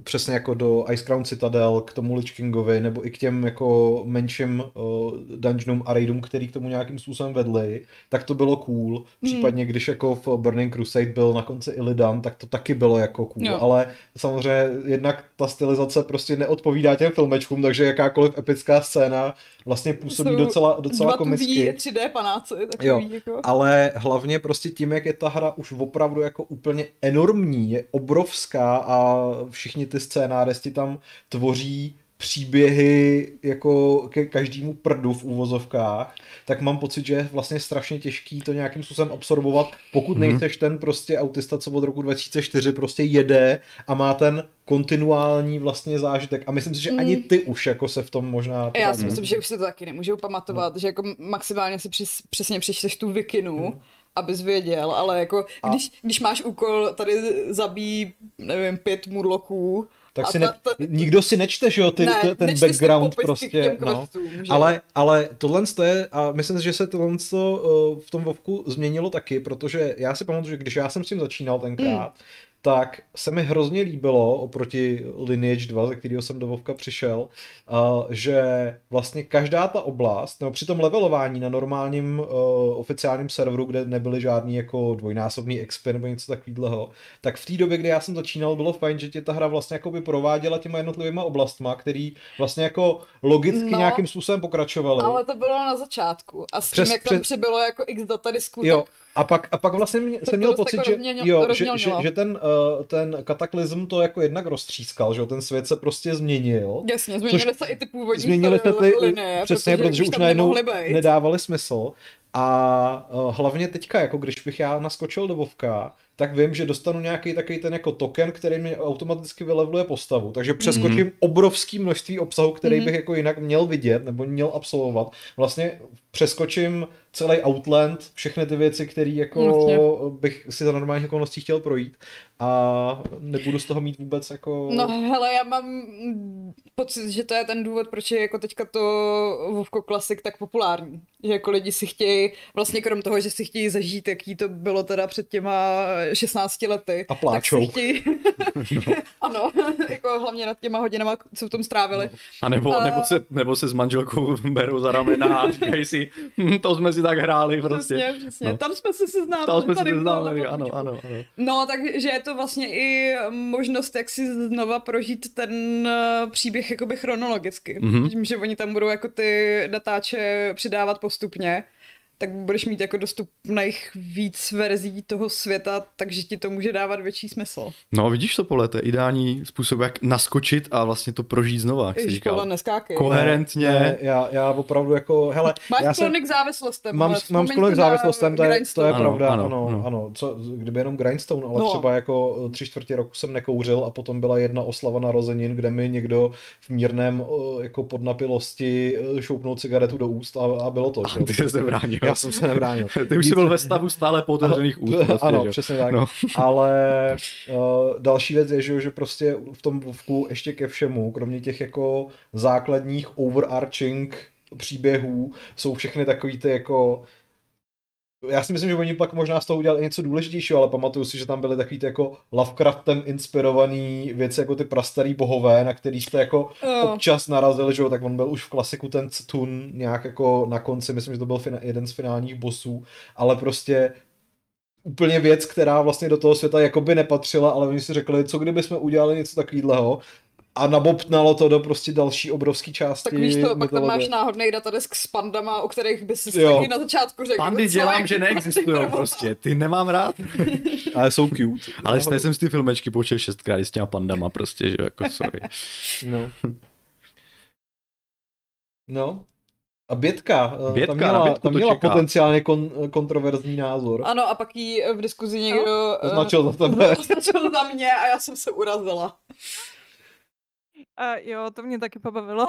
přesně jako do Ice Crown Citadel, k tomu Lich Kingovi, nebo i k těm jako menším uh, dungeonům a raidům, který k tomu nějakým způsobem vedli, tak to bylo cool. Případně když jako v Burning Crusade byl na konci Illidan, tak to taky bylo jako cool, Jo. ale samozřejmě jednak ta stylizace prostě neodpovídá těm filmečkům, takže jakákoliv epická scéna vlastně působí Jsou docela, docela Dva komicky. 3D panáci, takový Jo, jako. Ale hlavně prostě tím, jak je ta hra už opravdu jako úplně enormní, je obrovská a všichni ty scénáristi tam tvoří příběhy jako ke každému prdu v úvozovkách, tak mám pocit, že je vlastně strašně těžký to nějakým způsobem absorbovat, pokud Mhm. nejseš ten prostě autista, co od roku 2004 prostě jede a má ten kontinuální vlastně zážitek. A myslím si, že ani ty už jako se v tom možná... Já si myslím, že už se to taky nemůžou pamatovat, No. že jako maximálně si přes, přesně přečteš tu vikinu, Hmm. Abys věděl, ale jako A- když, když máš úkol tady zabít, nevím, pět murloků, Tak si ta- ne, ta- nikdo si nečte, že jo, ty, ne, ten si background prostě, no. že? Ale, ale tohle to je, a myslím si, že se tohle to, uh, v tom Vovku změnilo taky, protože já si pamatuju, že když já jsem s tím začínal tenkrát, Mm. Tak se mi hrozně líbilo oproti Lineage 2, ze kterého jsem do Vovka přišel, že vlastně každá ta oblast, nebo při tom levelování na normálním uh, oficiálním serveru, kde nebyly žádný jako dvojnásobný expy nebo něco takového, tak v té době, kdy já jsem začínal, bylo fajn, že tě ta hra vlastně jako by prováděla těma jednotlivýma oblastma, který vlastně jako logicky No, nějakým způsobem pokračovaly. ale to bylo na začátku. A s tím, Přes- jak tam přes- přibylo jako x datadisků, Jo, tak a pak, a pak vlastně mě, jsem měl pocit, jako že, rozměňo- jo, že, že, že ten, uh, ten kataklizm to jako jednak roztřískal, že ten svět se prostě změnil. jasně, změnily se i ty původní Změnili se ty, linie, přesně, protože, už tam najednou nedávali smysl. A uh, hlavně teďka, jako když bych já naskočil do Vovka, tak vím, že dostanu nějaký takový ten jako token, který mi automaticky vylevluje postavu. Takže přeskočím obrovský množství obsahu, který Mhm. bych jako jinak měl vidět nebo měl absolvovat. Vlastně přeskočím celý Outland, všechny ty věci, které jako Jasně. bych si za normálních okolností chtěl projít a nebudu z toho mít vůbec jako... No hele, já mám pocit, že to je ten důvod, proč je jako teďka to Vovko Classic tak populární. Že jako lidi si chtějí, vlastně krom toho, že si chtějí zažít, jaký to bylo teda před těma 16 lety. A pláčou. Tak si chtějí... ano, jako hlavně nad těma hodinama, co v tom strávili. A nebo, A- nebo, se, nebo se s manželkou berou za ramena a říkají si, to jsme si tak hráli prostě. Přesně, přesně. No. Tam jsme se seznámili. Tam jsme tomhle znali, ano, ano, ano. No, takže je to vlastně i možnost, jak si znova prožít ten eh, příběh jakoby chronologicky. Mhm. Mm-hmm. Tím, že oni tam budou jako ty datáče přidávat postupně, tak budeš mít jako dostupných víc verzí toho světa, takže ti to může dávat větší smysl. No vidíš to, Pole, to je ideální způsob, jak naskočit a vlastně to projít znova, jak jsi říkal. neskákej. Koherentně. Ne, já, já opravdu jako, hele, Máš já jsem, k závislostem. mám, mám vzpomeň sklon k závislostem, to je, to je. Ano, pravda, ano, ano, ano, ano. co, kdyby jenom Grindstone, ale No. třeba jako tři čtvrtě roku jsem nekouřil a potom byla jedna oslava narozenin, kde mi někdo v mírném o, jako podnapilosti eh, šoupnul cigaretu do úst a, a bylo to. že A ty se bránil. Já jsem se nebránil. Ty už jsi byl ve stavu stále po otevřených úst. Prostě, ano, že? přesně tak. No. Ale uh, další věc je, že, že prostě v tom Vovku ještě ke všemu, kromě těch jako základních overarching příběhů, jsou všechny takový ty jako já si myslím, že oni pak možná z toho udělali něco důležitějšího, ale pamatuju si, že tam byly takový ty jako Lovecraftem inspirovaný věci, jako ty prastarý bohové, na který jste jako Jo. občas narazil, že jo, tak on byl už v klasiku ten Tun nějak jako na konci, myslím, že to byl fina- jeden z finálních bossů, ale prostě úplně věc, která vlastně do toho světa jakoby nepatřila, ale oni si řekli, co kdyby jsme udělali něco takového a nabobtnalo to do prostě další obrovský části Tak víš to, pak tam máš náhodný datadesk s pandama, o kterých by si taky na začátku řekl. Pandy dělám, že neexistují prostě, ty nemám rád. Ale jsou cute. Ale já jsem si ty filmečky poučil šestkrát s těma pandama prostě, že jo, jako sorry. No. No. A Bětka, eh, Bětka, tam měla, tam měla čeká. potenciálně kon, kontroverzní názor. Ano, a pak jí v diskuzi někdo... eh, Označil za tebe. Označil za mě a já jsem se urazila. Uh, jo, to mě taky pobavilo.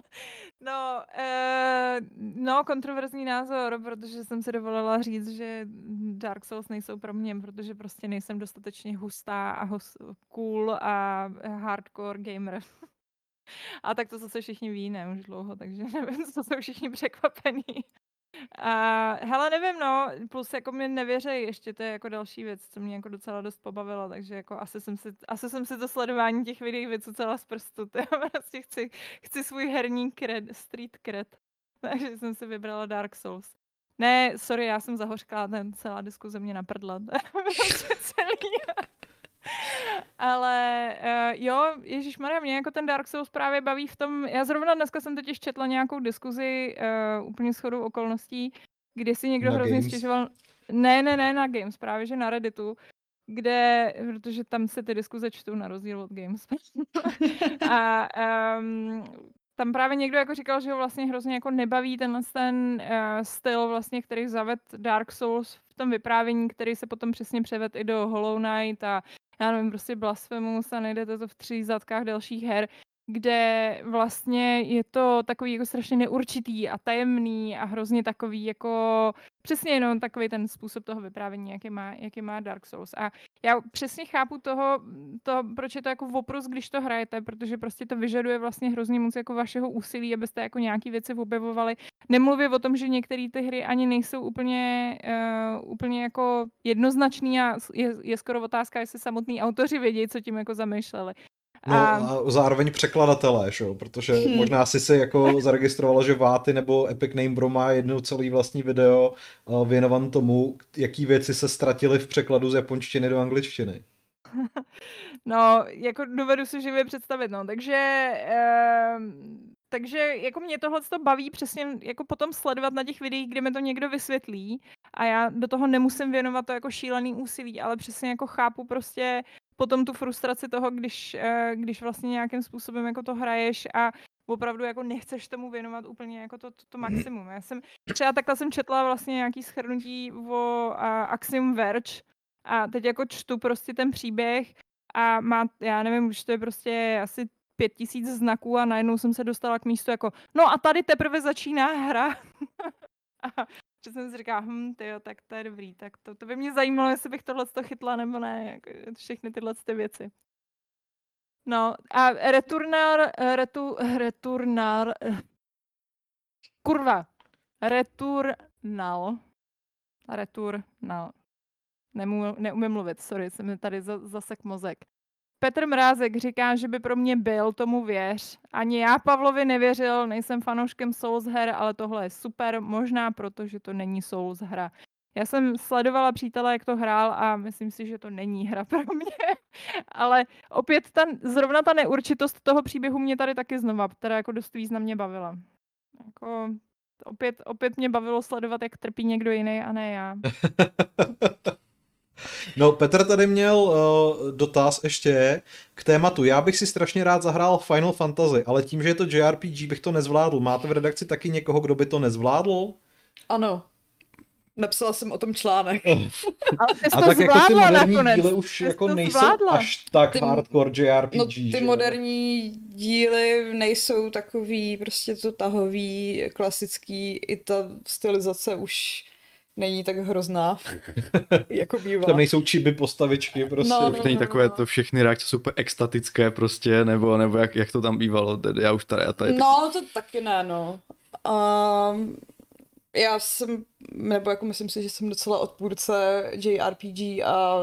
no, uh, no, kontroverzní názor, protože jsem si dovolila říct, že Dark Souls nejsou pro mě, protože prostě nejsem dostatečně hustá a hus- cool a hardcore gamer. a tak to zase všichni ví, ne, už dlouho, takže nevím, co jsou všichni překvapení. A hele, nevím, no, plus jako mi nevěřej, ještě to je jako další věc, co mě jako docela dost pobavilo, takže jako asi jsem si, asi jsem si to sledování těch videí vycucala z prstu, to prostě chci, chci svůj herní cred, street cred, takže jsem si vybrala Dark Souls. Ne, sorry, já jsem zahořklá, ten celá diskuze mě naprdla, prostě celý. Ale uh, jo, Ježíš Maria, mě jako ten Dark Souls právě baví v tom, já zrovna dneska jsem totiž četla nějakou diskuzi uh, úplně shodou okolností, kdy si někdo Na hrozně Games? stěžoval, ne, ne, ne na Games, právě že na Redditu, kde, protože tam se ty diskuze čtou na rozdíl od Games. a um, tam právě někdo jako říkal, že ho vlastně hrozně jako nebaví tenhle ten uh, styl vlastně, který zaved Dark Souls v tom vyprávění, který se potom přesně převed i do Hollow Knight a já nevím, prostě Blasphemous a najdete to v tří zadkách dalších her, kde vlastně je to takový jako strašně neurčitý a tajemný a hrozně takový jako přesně jenom takový ten způsob toho vyprávění, jaký má, jaký má Dark Souls. A já přesně chápu toho, to, proč je to jako oprus, když to hrajete, protože prostě to vyžaduje vlastně hrozně moc jako vašeho úsilí, abyste jako nějaký věci objevovali. Nemluvě o tom, že některé ty hry ani nejsou úplně, uh, úplně jako jednoznačný a je, je skoro otázka, jestli samotní autoři vědí, co tím jako zamýšleli. No a zároveň překladatelé, že protože Hmm. možná si se jako zaregistrovala, že Váty nebo Epic Name Bro má jedno celý vlastní video věnovan tomu, jaký věci se ztratily v překladu z japonštiny do angličtiny. No, jako dovedu si živě představit, no, takže, uh, takže jako mě tohle to baví přesně jako potom sledovat na těch videích, kde mi to někdo vysvětlí a já do toho nemusím věnovat to jako šílený úsilí, ale přesně jako chápu prostě potom tu frustraci toho, když, uh, když vlastně nějakým způsobem jako to hraješ a opravdu jako nechceš tomu věnovat úplně jako to, to, to maximum. Já jsem třeba takhle jsem četla vlastně nějaký schrnutí o uh, Axiom Verge a teď jako čtu prostě ten příběh a má, já nevím, už to je prostě asi pět tisíc znaků a najednou jsem se dostala k místu jako, no a tady teprve začíná hra. a že jsem si říkala, hm, tyjo, tak to je dobrý, tak to, to by mě zajímalo, jestli bych tohle to chytla nebo ne, jako všechny tyhle ty věci. No a Returnal, retu, Returnal, kurva, Returnal, Returnal, Nemů, neumím mluvit, sorry, se mi tady zasek mozek. Petr Mrázek říká, že by pro mě byl, tomu věř. Ani já Pavlovi nevěřil, nejsem fanouškem Souls her, ale tohle je super, možná proto, že to není Souls hra. Já jsem sledovala přítele, jak to hrál a myslím si, že to není hra pro mě. ale opět ta, zrovna ta neurčitost toho příběhu mě tady taky znova, teda jako dost významně bavila. Jako, opět, opět mě bavilo sledovat, jak trpí někdo jiný a ne já. No, Petr tady měl uh, dotaz ještě k tématu. Já bych si strašně rád zahrál Final Fantasy, ale tím, že je to JRPG, bych to nezvládl. Máte v redakci taky někoho, kdo by to nezvládl? Ano. Napsala jsem o tom článek. Ale ty jsi A to tak jako ty zvládla moderní nakonec. díly už Ty jako to nejsou zvládla. až tak Ty- hardcore JRPG. No, že ty jo? moderní díly nejsou takový prostě to tahový, klasický, i ta stylizace už není tak hrozná, jako bývá. Tam nejsou čiby postavičky, prostě. No, Už no, není no, takové no. to všechny reakce jsou úplně extatické prostě, nebo, nebo jak, jak to tam bývalo, tedy já už tady a tady. No, to taky ne, no. Um, já jsem, nebo jako myslím si, že jsem docela odpůrce JRPG a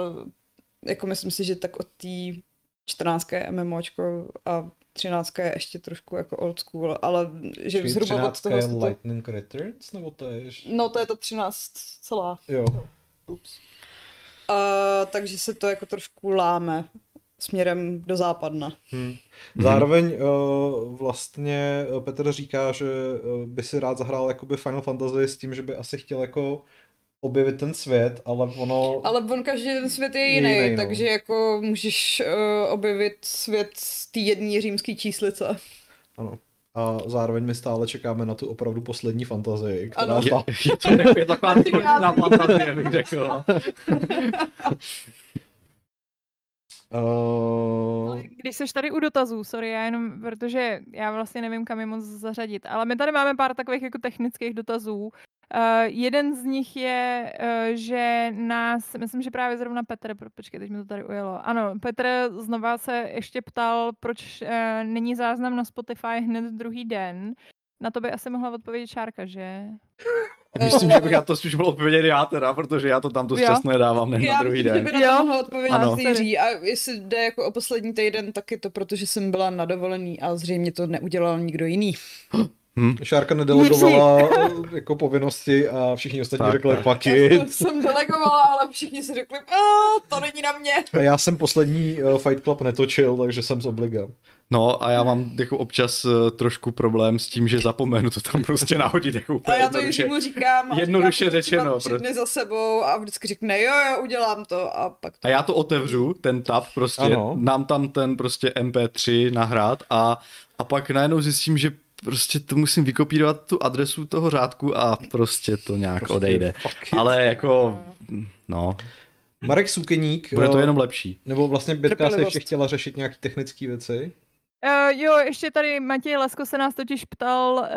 jako myslím si, že tak od té 14. MMOčko a 13. je ještě trošku jako old school, ale že Počkej, zhruba od 13 toho... je to- Lightning Returns, nebo to je ještě... No to je ta 13 celá. Jo. Ups. Uh, takže se to jako trošku láme. směrem do západna. Hmm. Zároveň uh, vlastně Petr říká, že uh, by si rád zahrál jakoby Final Fantasy s tím, že by asi chtěl jako objevit ten svět, ale ono... Ale on každý ten svět je jiný, jiný, no. takže jako můžeš uh, objevit svět z té jedné římské číslice. Ano. A zároveň my stále čekáme na tu opravdu poslední fantazii, která Ano. Je, ano. je to je taková fantazie, bych řekl. Uh, Když seš tady u dotazů, sorry, já jenom, protože já vlastně nevím, kam je moc zařadit, ale my tady máme pár takových jako technických dotazů. Uh, jeden z nich je, uh, že nás, myslím, že právě zrovna Petr, počkej, teď mi to tady ujelo. Ano, Petr znova se ještě ptal, proč uh, není záznam na Spotify hned druhý den. Na to by asi mohla odpovědět Šárka, že? Myslím, že bych já to spíš byl odpovědět já teda, protože já to tam dost často nedávám hned na Já druhý den. by na Jo. to mohla odpovědět Ano. ano. Jiří. A jestli jde jako o poslední týden, tak je to proto, že jsem byla na dovolený a zřejmě to neudělal nikdo jiný. Šárka nedelegovala uh, jako povinnosti a všichni ostatní Tak, řekli fuck Já it. jsem delegovala, ale všichni si řekli, a to není na mě. A já jsem poslední uh, Fight Club netočil, takže jsem z obliga. No a já mám jako občas uh, trošku problém s tím, že zapomenu to tam prostě nahodit jako A já to jednoduše. Jiřímu říkám. a Jednoduše říkám řečeno, Tři pro- dny za sebou a vždycky řekne, jo, jo, udělám to a pak to. A já to otevřu, ten tab prostě, ano. nám tam ten prostě MP3 nahrát a, a pak najednou zjistím, že prostě to musím vykopírovat tu adresu toho řádku a prostě to nějak Prostě odejde. Ale jako, no, Marek Sukeník, bude to uh, jenom lepší. nebo vlastně Birka se ještě chtěla řešit nějaké technické věci. Uh, jo, ještě tady Matěj Lesko se nás totiž ptal, uh,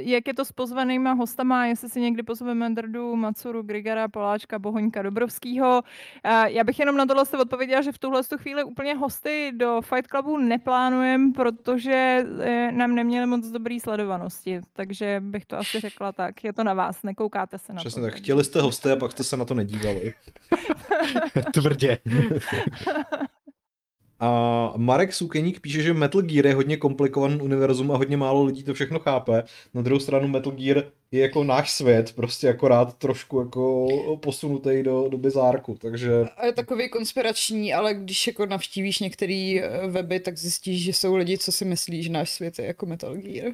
jak je to s pozvanýma hostama, jestli si někdy pozveme Drdu, Macuru, Grigara, Poláčka, Bohoňka, Dobrovskýho. Uh, já bych jenom na tohle se odpověděla, že v tuhle tu chvíli úplně hosty do Fight Clubu neplánujem, protože uh, nám neměli moc dobrý sledovanosti, takže bych to asi řekla tak. Je to na vás, nekoukáte se na Přesně to. tak. Chtěli jste hosty a pak jste se na to nedívali. Tvrdě. A Marek Sukeník píše, že Metal Gear je hodně komplikovaný univerzum a hodně málo lidí to všechno chápe. Na druhou stranu Metal Gear je jako náš svět, prostě akorát trošku jako posunutý do, do bizárku, takže A je takový konspirační, ale když jako navštívíš některé eh, weby, tak zjistíš, že jsou lidi, co si myslí, že náš svět je jako Metal Gear.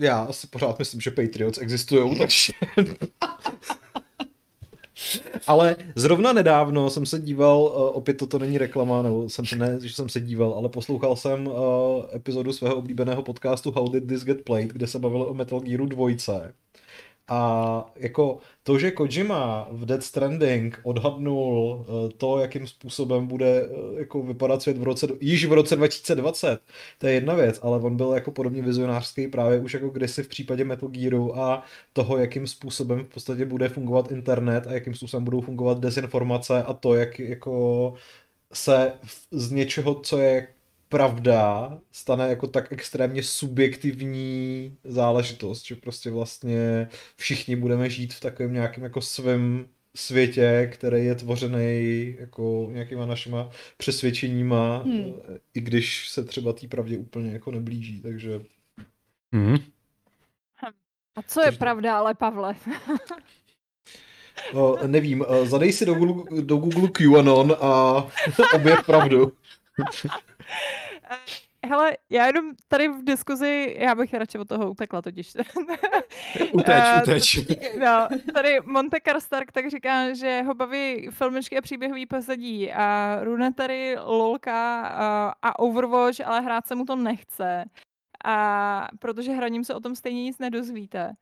já asi pořád myslím, že Patriots existují, takže... Ale zrovna nedávno jsem se díval, uh, opět toto není reklama, nebo jsem se ne, že jsem se díval, ale poslouchal jsem uh, epizodu svého oblíbeného podcastu How Did This Get Played, kde se bavilo o Metal Gearu 2. A jako to, že Kojima v Dead Stranding odhadnul eh, to, jakým způsobem bude eh, jako vypadat svět v roce, již v roce 2020, to je jedna věc, ale on byl jako podobně vizionářský právě už jako kdysi v případě Metal Gearu a toho, jakým způsobem v podstatě bude fungovat internet a jakým způsobem budou fungovat dezinformace a to, jak jako se z něčeho, co je pravda, stane jako tak extrémně subjektivní záležitost, že prostě vlastně všichni budeme žít v takovém nějakém jako svém světě, který je tvořený jako nějakýma našima přesvědčeníma, Hmm. i když se třeba té pravdě úplně jako neblíží, takže Mhm. A co je Takže- pravda, ale Pavle? no, nevím, eh, zadej si do Google, do Google QAnon a objev pravdu. Hele, já jenom tady v diskuzi, já bych radši od toho utekla totiž. Uteč, Eh, uteč. No, tady Monte Karstark tak říká, že ho baví filmičky a příběhový pozadí a Runetary, Lolka a, a Overwatch, ale hrát se mu to nechce. A protože hraním se o tom stejně nic nedozvíte,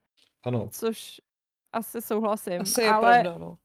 Ano. což asi souhlasím. Asi je ale pravda, no.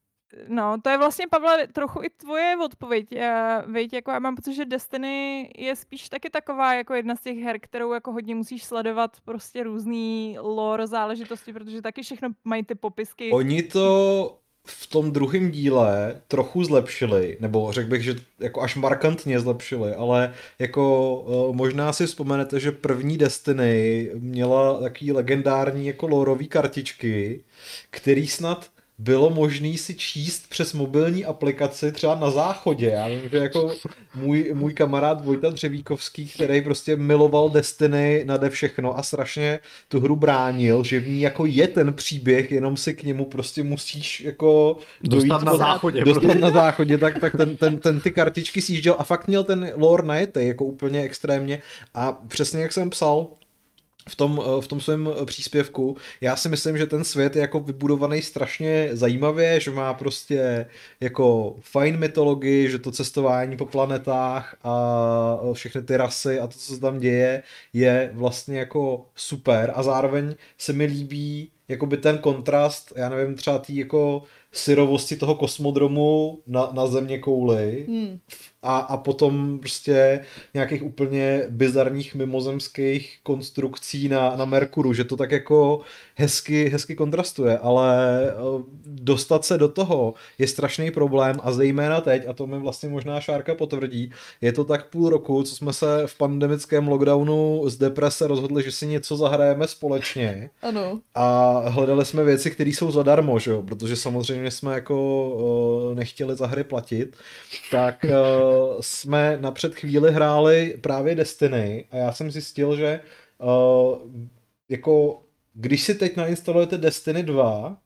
No, to je vlastně, Pavle, trochu i tvoje odpověď. Uh, Víť, jako já mám pocit, že Destiny je spíš taky taková jako jedna z těch her, kterou jako hodně musíš sledovat prostě různý lore záležitosti, protože taky všechno mají ty popisky. Oni to v tom druhém díle trochu zlepšili, nebo řekl bych, že jako až markantně zlepšili, ale jako uh, možná si vzpomenete, že první Destiny měla takový legendární jako lorový kartičky, který snad bylo možné si číst přes mobilní aplikaci třeba na záchodě. Já vím, že jako můj, můj kamarád Vojta Dřevíkovský, který prostě miloval Destiny nade všechno a strašně tu hru bránil, že v ní jako je ten příběh, jenom si k němu prostě musíš jako dostat na záchodě. Dostat na záchodě, tak, tak ten, ten, ten, ty kartičky sjížděl a fakt měl ten lore najetej, jako úplně extrémně a přesně jak jsem psal, v tom, eh, v tom svém eh, příspěvku. Já si myslím, že ten svět je jako vybudovaný strašně zajímavě, že má prostě jako fajn mytologii, že to cestování po planetách a eh, všechny ty rasy a to, co se tam děje, je vlastně jako super a zároveň se mi líbí jakoby ten kontrast, já nevím, třeba tý jako syrovosti toho kosmodromu na, na země kouli hmm. A, a potom prostě nějakých úplně bizarních mimozemských konstrukcí na, na Merkuru, že to tak jako hezky, hezky kontrastuje, ale eh, dostat se do toho je strašný problém a zejména teď, a to mi vlastně možná Šárka potvrdí, je to tak půl roku, co jsme se v pandemickém lockdownu z deprese rozhodli, že si něco zahrajeme společně. Ano. A hledali jsme věci, které jsou zadarmo, že jo? protože samozřejmě jsme jako uh, nechtěli za hry platit, tak uh, jsme napřed chvíli hráli právě Destiny a já jsem zjistil, že uh, jako když si teď nainstalujete Destiny 2,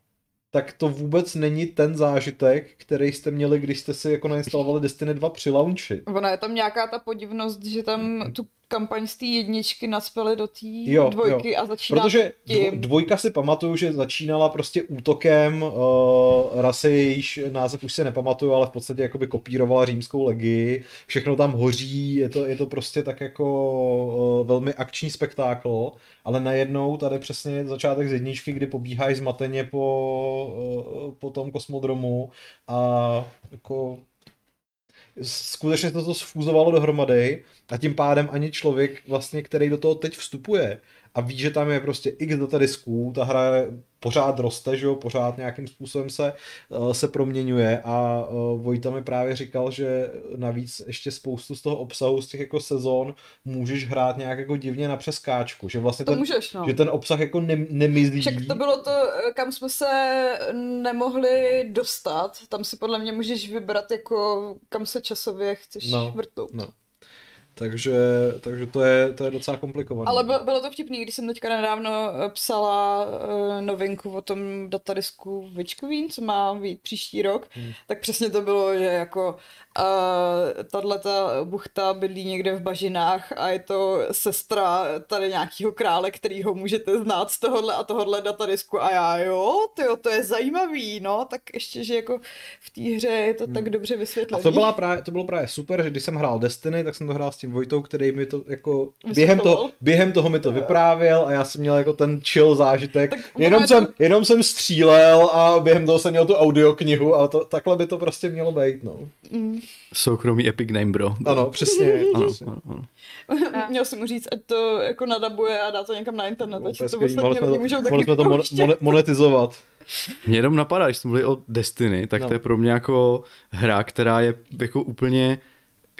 tak to vůbec není ten zážitek, který jste měli, když jste si jako nainstalovali Destiny 2 při launchi. Ona je tam nějaká ta podivnost, že tam tu kampaň z té jedničky naspěli do té dvojky jo. a začíná Protože tím. dvojka si pamatuju, že začínala prostě útokem uh, rasy, jejíž název už se nepamatuju, ale v podstatě jakoby kopírovala římskou legii. Všechno tam hoří, je to, je to prostě tak jako uh, velmi akční spektákl, ale najednou tady přesně začátek z jedničky, kdy pobíháš zmateně po, uh, po tom kosmodromu a jako skutečně to, to sfúzovalo dohromady a tím pádem ani člověk, vlastně, který do toho teď vstupuje a ví, že tam je prostě x datadisků, ta hra pořád roste, že jo, pořád nějakým způsobem se, uh, se proměňuje a uh, Vojta mi právě říkal, že navíc ještě spoustu z toho obsahu, z těch jako sezon můžeš hrát nějak jako divně na přeskáčku, že vlastně to ten, můžeš, no. že ten obsah jako ne, nemizí. Však to bylo to, kam jsme se nemohli dostat, tam si podle mě můžeš vybrat jako kam se časově chceš no, vrtnout. No. Takže, takže to, je, to je docela komplikované. Ale bylo, bylo to vtipný, když jsem teďka nedávno eh, psala uh, novinku o tom datadisku Witch co má být příští rok, hmm. tak přesně to bylo, že jako uh, tato buchta bydlí někde v bažinách a je to sestra tady nějakého krále, který ho můžete znát z tohohle a tohohle datadisku a já jo, tyjo, to je zajímavý, no, tak ještě, že jako v té hře je to hmm. tak dobře vysvětlené. A to, byla právě, to bylo právě super, že když jsem hrál Destiny, tak jsem to hrál s tím Vojtou, který mi to jako během toho, během toho mi to vyprávěl a já jsem měl jako ten chill zážitek. jenom, jsem, to... jenom jsem střílel a během toho jsem měl tu audioknihu a to, takhle by to prostě mělo být, no. Mm. Soukromý epic name, bro. Ano, přesně. ano, ano, ano. Měl jsem mu říct, ať to jako nadabuje a dá to někam na internet, no, ať to jsme to, mohli jsme to mon- monetizovat. Mě jenom napadá, když jsme mluvili o Destiny, tak no. to je pro mě jako hra, která je jako úplně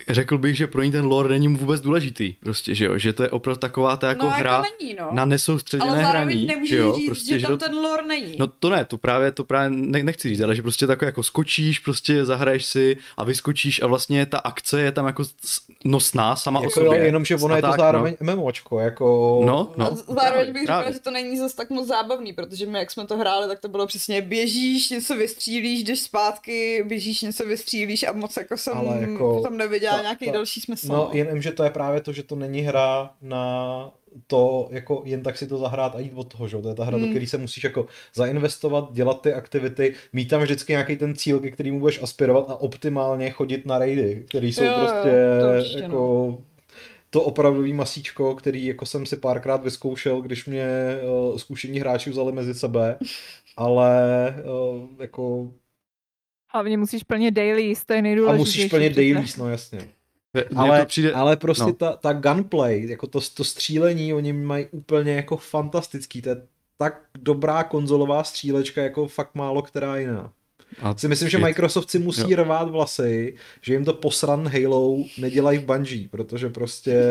řekl bych, že pro ní ten lore není vůbec důležitý, prostě, že jo, že to je opravdu taková ta jako no, hra jako není, no. na nesoustředěné ale hraní, že jo, říct, prostě, že tam to, ten lore není. No to ne, to právě, to právě ne, nechci říct, ale že prostě takové jako skočíš, prostě zahraješ si a vyskočíš a vlastně ta akce je tam jako nosná sama jako o sobě. Jenom, že ono je to zároveň no. MMOčko, jako... No, no. A zároveň bych řekla, že to není zase tak moc zábavný, protože my, jak jsme to hráli, tak to bylo přesně běžíš, něco vystřílíš, jdeš zpátky, běžíš, něco vystřílíš a moc jako jsem ale jako tam neviděla nějaký další smysl. No, jenom, že to je právě to, že to není hra na to jako jen tak si to zahrát a jít od toho, že? To je ta hra, mm. do hmm. které se musíš jako zainvestovat, dělat ty aktivity, mít tam vždycky nějaký ten cíl, ke kterému budeš aspirovat a optimálně chodit na raidy, které jsou jo, prostě jo, určitě, jako no. to opravdový masíčko, který jako jsem si párkrát vyzkoušel, když mě uh, zkušení hráči vzali mezi sebe, ale uh, jako Hlavně musíš plnit dailies, to je nejdůležitější. A musíš plnit dailies, no jasně. Ale, přijde... ale prostě no. ta, ta gunplay, jako to, to střílení, oni mají úplně jako fantastický, to je tak dobrá konzolová střílečka, jako fakt málo která jiná. A si myslím, že Microsoft si musí jo. rvát vlasy, že jim to posran Halo nedělají v Bungie, protože prostě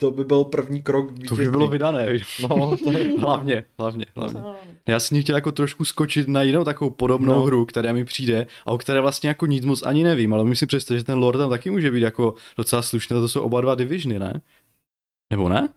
to by byl první krok. To už by bylo vydané. No, to je... hlavně, hlavně, hlavně. Já jsem chtěl jako trošku skočit na jinou takovou podobnou no. hru, která mi přijde a o které vlastně jako nic moc ani nevím, ale myslím přesto, že ten lore tam taky může být jako docela slušný, to jsou oba dva divisiony, ne? Nebo ne?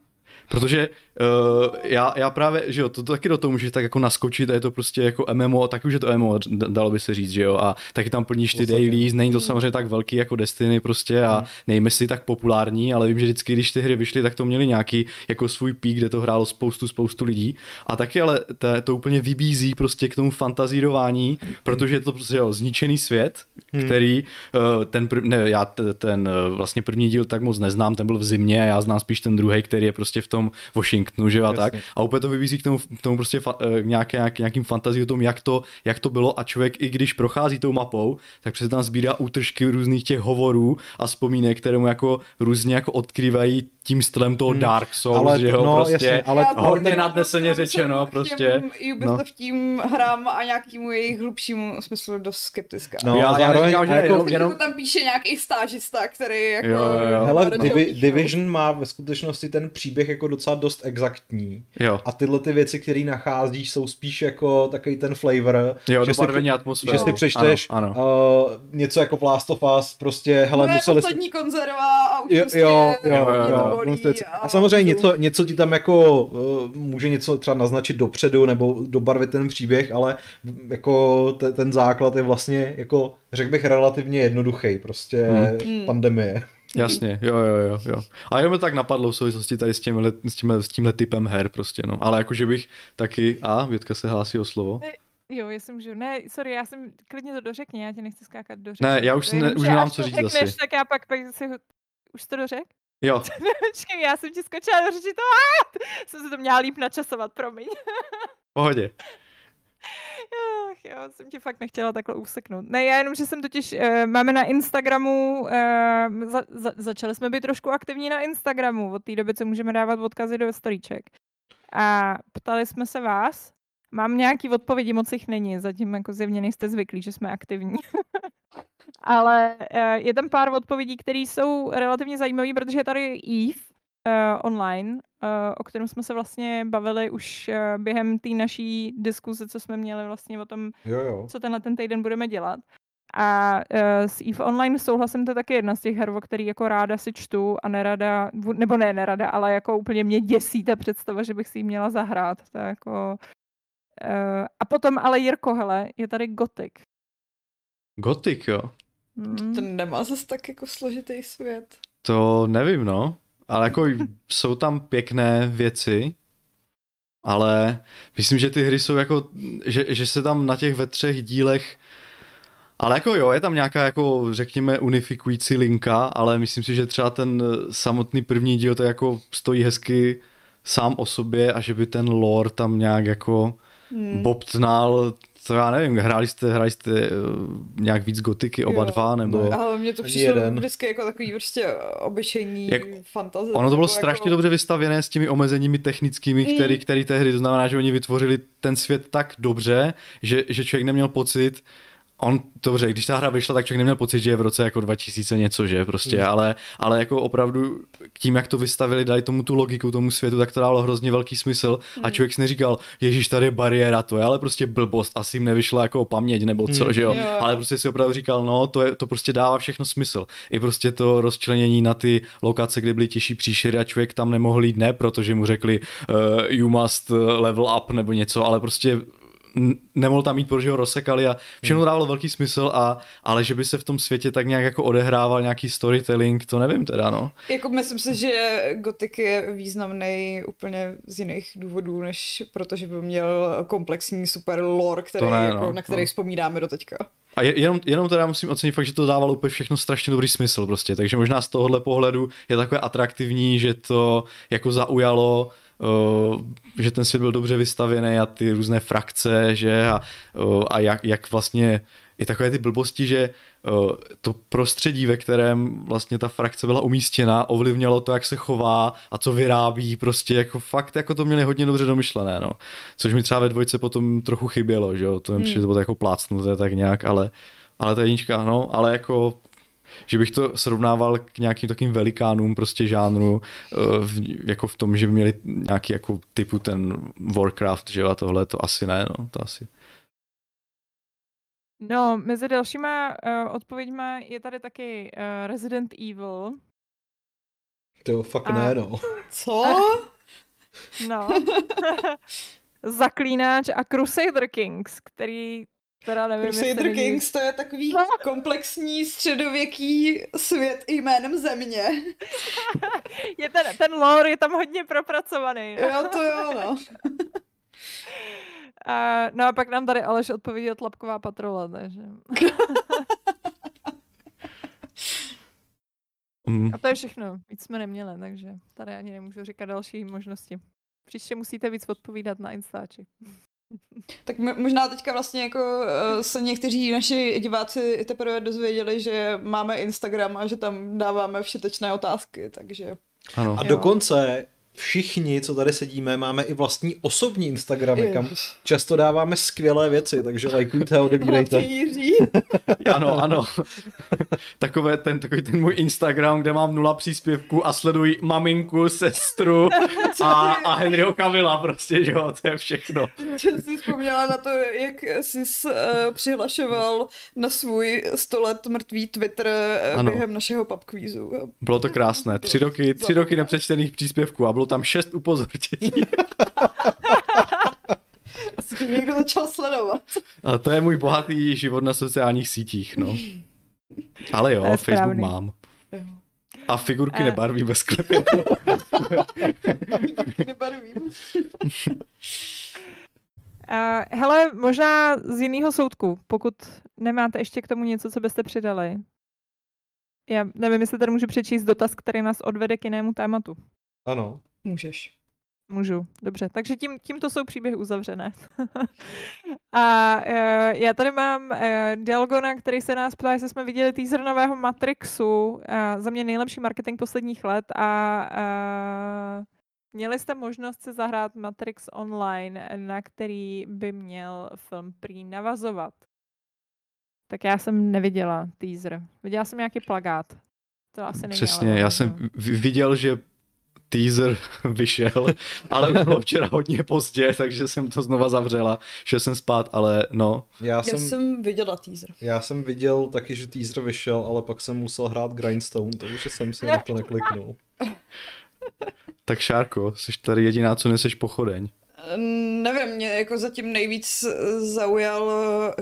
Protože uh, já, já právě, že jo, to, to taky do toho můžeš tak jako naskočit a je to prostě jako MMO, tak už je to MMO, dalo by se říct, že jo, a taky tam plníš ty dailies, není to samozřejmě tak velký jako Destiny prostě a hmm. nejme si tak populární, ale vím, že vždycky, když ty hry vyšly, tak to měli nějaký jako svůj pík, kde to hrálo spoustu, spoustu lidí a taky ale to, to úplně vybízí prostě k tomu fantazírování, protože je to prostě jo, zničený svět, hmm. který uh, ten, prv, ne, já ten uh, vlastně první díl tak moc neznám, ten byl v zimě, já znám spíš ten druhý, který je prostě v tom tom Washingtonu, že a tak. A úplně to vybízí k tomu, k tomu prostě fa, eh, nějaké, nějak, nějakým fantazii o tom, jak to, jak to bylo a člověk, i když prochází tou mapou, tak přece tam sbírá útržky různých těch hovorů a vzpomínek, které mu jako různě jako odkrývají tím stylem toho hmm. Dark Souls, ale, že jo, no, prostě jasně, ale hodně nadneseně řečeno, prostě. Ubisoft no. tím hrám a nějakýmu jejich hlubšímu smyslu dost skeptická. No, já, já neříkám, že jako, jenom... tam píše nějaký stážista, který jako... Jo, jo. Hele, Divi- Division má ve skutečnosti ten příběh jako docela dost exaktní. Jo. A tyhle ty věci, které nacházíš, jsou spíš jako takový ten flavor. Jo, že si, atmosféry. Že si přečteš ano, ano. Uh, něco jako Last of Us, prostě, hele, no museli... poslední konzerva a už jo, prostě... Jo, jo, jo, jo, jo. A, a samozřejmě něco, něco ti tam jako uh, může něco třeba naznačit dopředu nebo dobarvit ten příběh, ale jako te, ten základ je vlastně jako, řekl bych, relativně jednoduchý, prostě hmm. pandemie. Jasně, jo, jo, jo, jo. A jenom tak napadlo v souvislosti tady s, tímhle, s, tímhle, s tímhle typem her prostě, no. Ale jakože bych taky, a Větka se hlásí o slovo. Jo, jestli můžu. Ne, sorry, já jsem klidně to dořekni, já tě nechci skákat do řeči. Ne, já už, ne, už nemám co říct řekneš, asi. tak já pak, pak si už to dořek? Jo. Počkej, já jsem ti skočila do řeči, to jsem se to měla líp načasovat, promiň. Pohodě. Ach, jo, jsem tě fakt nechtěla takhle úseknout. Ne, já jenom, že jsem totiž, uh, máme na Instagramu, uh, za, za, začali jsme být trošku aktivní na Instagramu od té doby, co můžeme dávat odkazy do storíček. A ptali jsme se vás, mám nějaký odpovědi, moc jich není, zatím jako zjevně nejste zvyklí, že jsme aktivní. Ale uh, je tam pár odpovědí, které jsou relativně zajímavé, protože je tady Eve online, uh, o kterém jsme se vlastně bavili už uh, během té naší diskuze, co jsme měli vlastně o tom, jo, jo. co tenhle ten týden budeme dělat. A uh, s EVE Online souhlasím, to je taky jedna z těch her, o který jako ráda si čtu a nerada, nebo ne nerada, ale jako úplně mě děsí ta představa, že bych si ji měla zahrát. To jako... Uh, a potom ale Jirko, hele, je tady Gothic. Gothic, jo? Hmm. Ten nemá zase tak jako složitý svět. To nevím, no. Ale jako jsou tam pěkné věci, ale myslím, že ty hry jsou jako, že, že se tam na těch ve třech dílech ale jako jo, je tam nějaká jako, řekněme, unifikující linka, ale myslím si, že třeba ten samotný první díl to jako stojí hezky sám o sobě a že by ten lore tam nějak jako hmm. bobtnal co já nevím, hráli jste, hráli jste uh, nějak víc gotiky, oba jo, dva, nebo... Ne, ale mě to přišlo jeden. vždycky jako takový prostě obyčejný Jak, fantazie. Ono to bylo jako... strašně dobře vystavěné s těmi omezeními technickými, mm. který, který té hry, to znamená, že oni vytvořili ten svět tak dobře, že, že člověk neměl pocit, on, dobře, když ta hra vyšla, tak člověk neměl pocit, že je v roce jako 2000 něco, že prostě, mm. ale, ale jako opravdu tím, jak to vystavili, dali tomu tu logiku, tomu světu, tak to dalo hrozně velký smysl mm. a hmm. člověk si neříkal, ježíš, tady je bariéra, to je ale prostě blbost, asi jim nevyšla jako paměť nebo co, mm. že jo? jo, ale prostě si opravdu říkal, no, to, je, to prostě dává všechno smysl. I prostě to rozčlenění na ty lokace, kde byly těžší příšery a člověk tam nemohl jít, ne, protože mu řekli, uh, you must level up nebo něco, ale prostě nemohl tam mít, protože ho rozsekali a všechno hmm. dávalo velký smysl, a, ale že by se v tom světě tak nějak jako odehrával nějaký storytelling, to nevím teda, no. Jako myslím si, že Gothic je významný úplně z jiných důvodů, než protože by měl komplexní super lore, který, ne, jako, no, na který no. vzpomínáme do teďka. A jenom, jenom teda musím ocenit fakt, že to dávalo úplně všechno strašně dobrý smysl prostě, takže možná z tohohle pohledu je takové atraktivní, že to jako zaujalo že ten svět byl dobře vystavěný a ty různé frakce, že a, uh, a jak, jak vlastně i takové ty blbosti, že uh, to prostředí, ve kterém vlastně ta frakce byla umístěna, ovlivnilo to, jak se chová a co vyrábí, prostě jako fakt jako to měli hodně dobře domyšlené, no. Což mi třeba ve dvojce potom trochu chybělo, že jo, to, hmm. to bylo jako plácnuté tak nějak, ale, ale ta jednička, no, ale jako že bych to srovnával k nějakým takým velikánům prostě žánru, eh, v, jako v tom, že by měli nějaký jako typu ten Warcraft, že jo, a tohle to asi ne, no, to asi. No, mezi dalšíma uh, odpověďma je tady taky uh, Resident Evil. To fakt A- ne, no. Co? No. Zaklínač a Crusader Kings, který teda nevím, Crusader není- Kings to je takový komplexní středověký svět jménem země. Je ten, ten lore je tam hodně propracovaný. Jo, to jo, no. A, no a pak nám tady Aleš odpověděl Tlapková patrola, takže... Mm. A to je všechno. Víc jsme neměli, takže tady ani nemůžu říkat další možnosti. Příště musíte víc odpovídat na Instači. Tak mo- možná teďka vlastně jako eh, se někteří naši diváci teprve dozvěděli, že máme Instagram a že tam dáváme všetečné otázky, takže Ano. A Jo. dokonce všichni, co tady sedíme, máme i vlastní osobní Instagramy, kam často dáváme skvělé věci, takže lajkujte a odebírejte. Ano, ano. Takové ten, takový ten můj Instagram, kde mám nula příspěvků a sleduji maminku, sestru a, a Henryho Kavila prostě, že jo, to je všechno. Že jsi vzpomněla na to, jak jsi uh, přihlašoval na svůj 100 let mrtvý Twitter uh, Ano. během našeho pubquízu. Bylo to krásné. Tři roky, tři roky nepřečtených příspěvků a bylo tam šest upozornění. Asi to někdo začal sledovat. A to je můj bohatý život na sociálních sítích, no. Ale jo, Facebook správný. mám. A figurky Eh. nebarví ve sklepě. Nebarvím. Uh, hele, možná z jiného soudku, pokud nemáte ještě k tomu něco, co byste přidali. Já nevím, jestli tady můžu přečíst dotaz, který nás odvede k jinému tématu. Ano. Můžeš. Můžu, dobře. Takže tím, tímto jsou příběhy uzavřené. a uh, já tady mám uh, Dialgona, který se nás ptá, jestli jsme viděli teaser nového Matrixu. Uh, za mě nejlepší marketing posledních let a uh, měli jste možnost se zahrát Matrix Online, na který by měl film prý navazovat. Tak já jsem neviděla teaser. Viděla jsem nějaký plagát. To asi není Přesně, ale já jsem viděl, že teaser vyšel, ale už bylo včera hodně pozdě, takže jsem to znova zavřela. Šel jsem spát, ale no, Já Já jsem, jsem viděla teaser. já jsem viděl taky, že teaser vyšel, ale pak jsem musel hrát Grindstone, takže jsem si na to nekliknul. tak Šárko, jsi tady jediná, co neseš pochodeň. Nevím, mě jako zatím nejvíc zaujal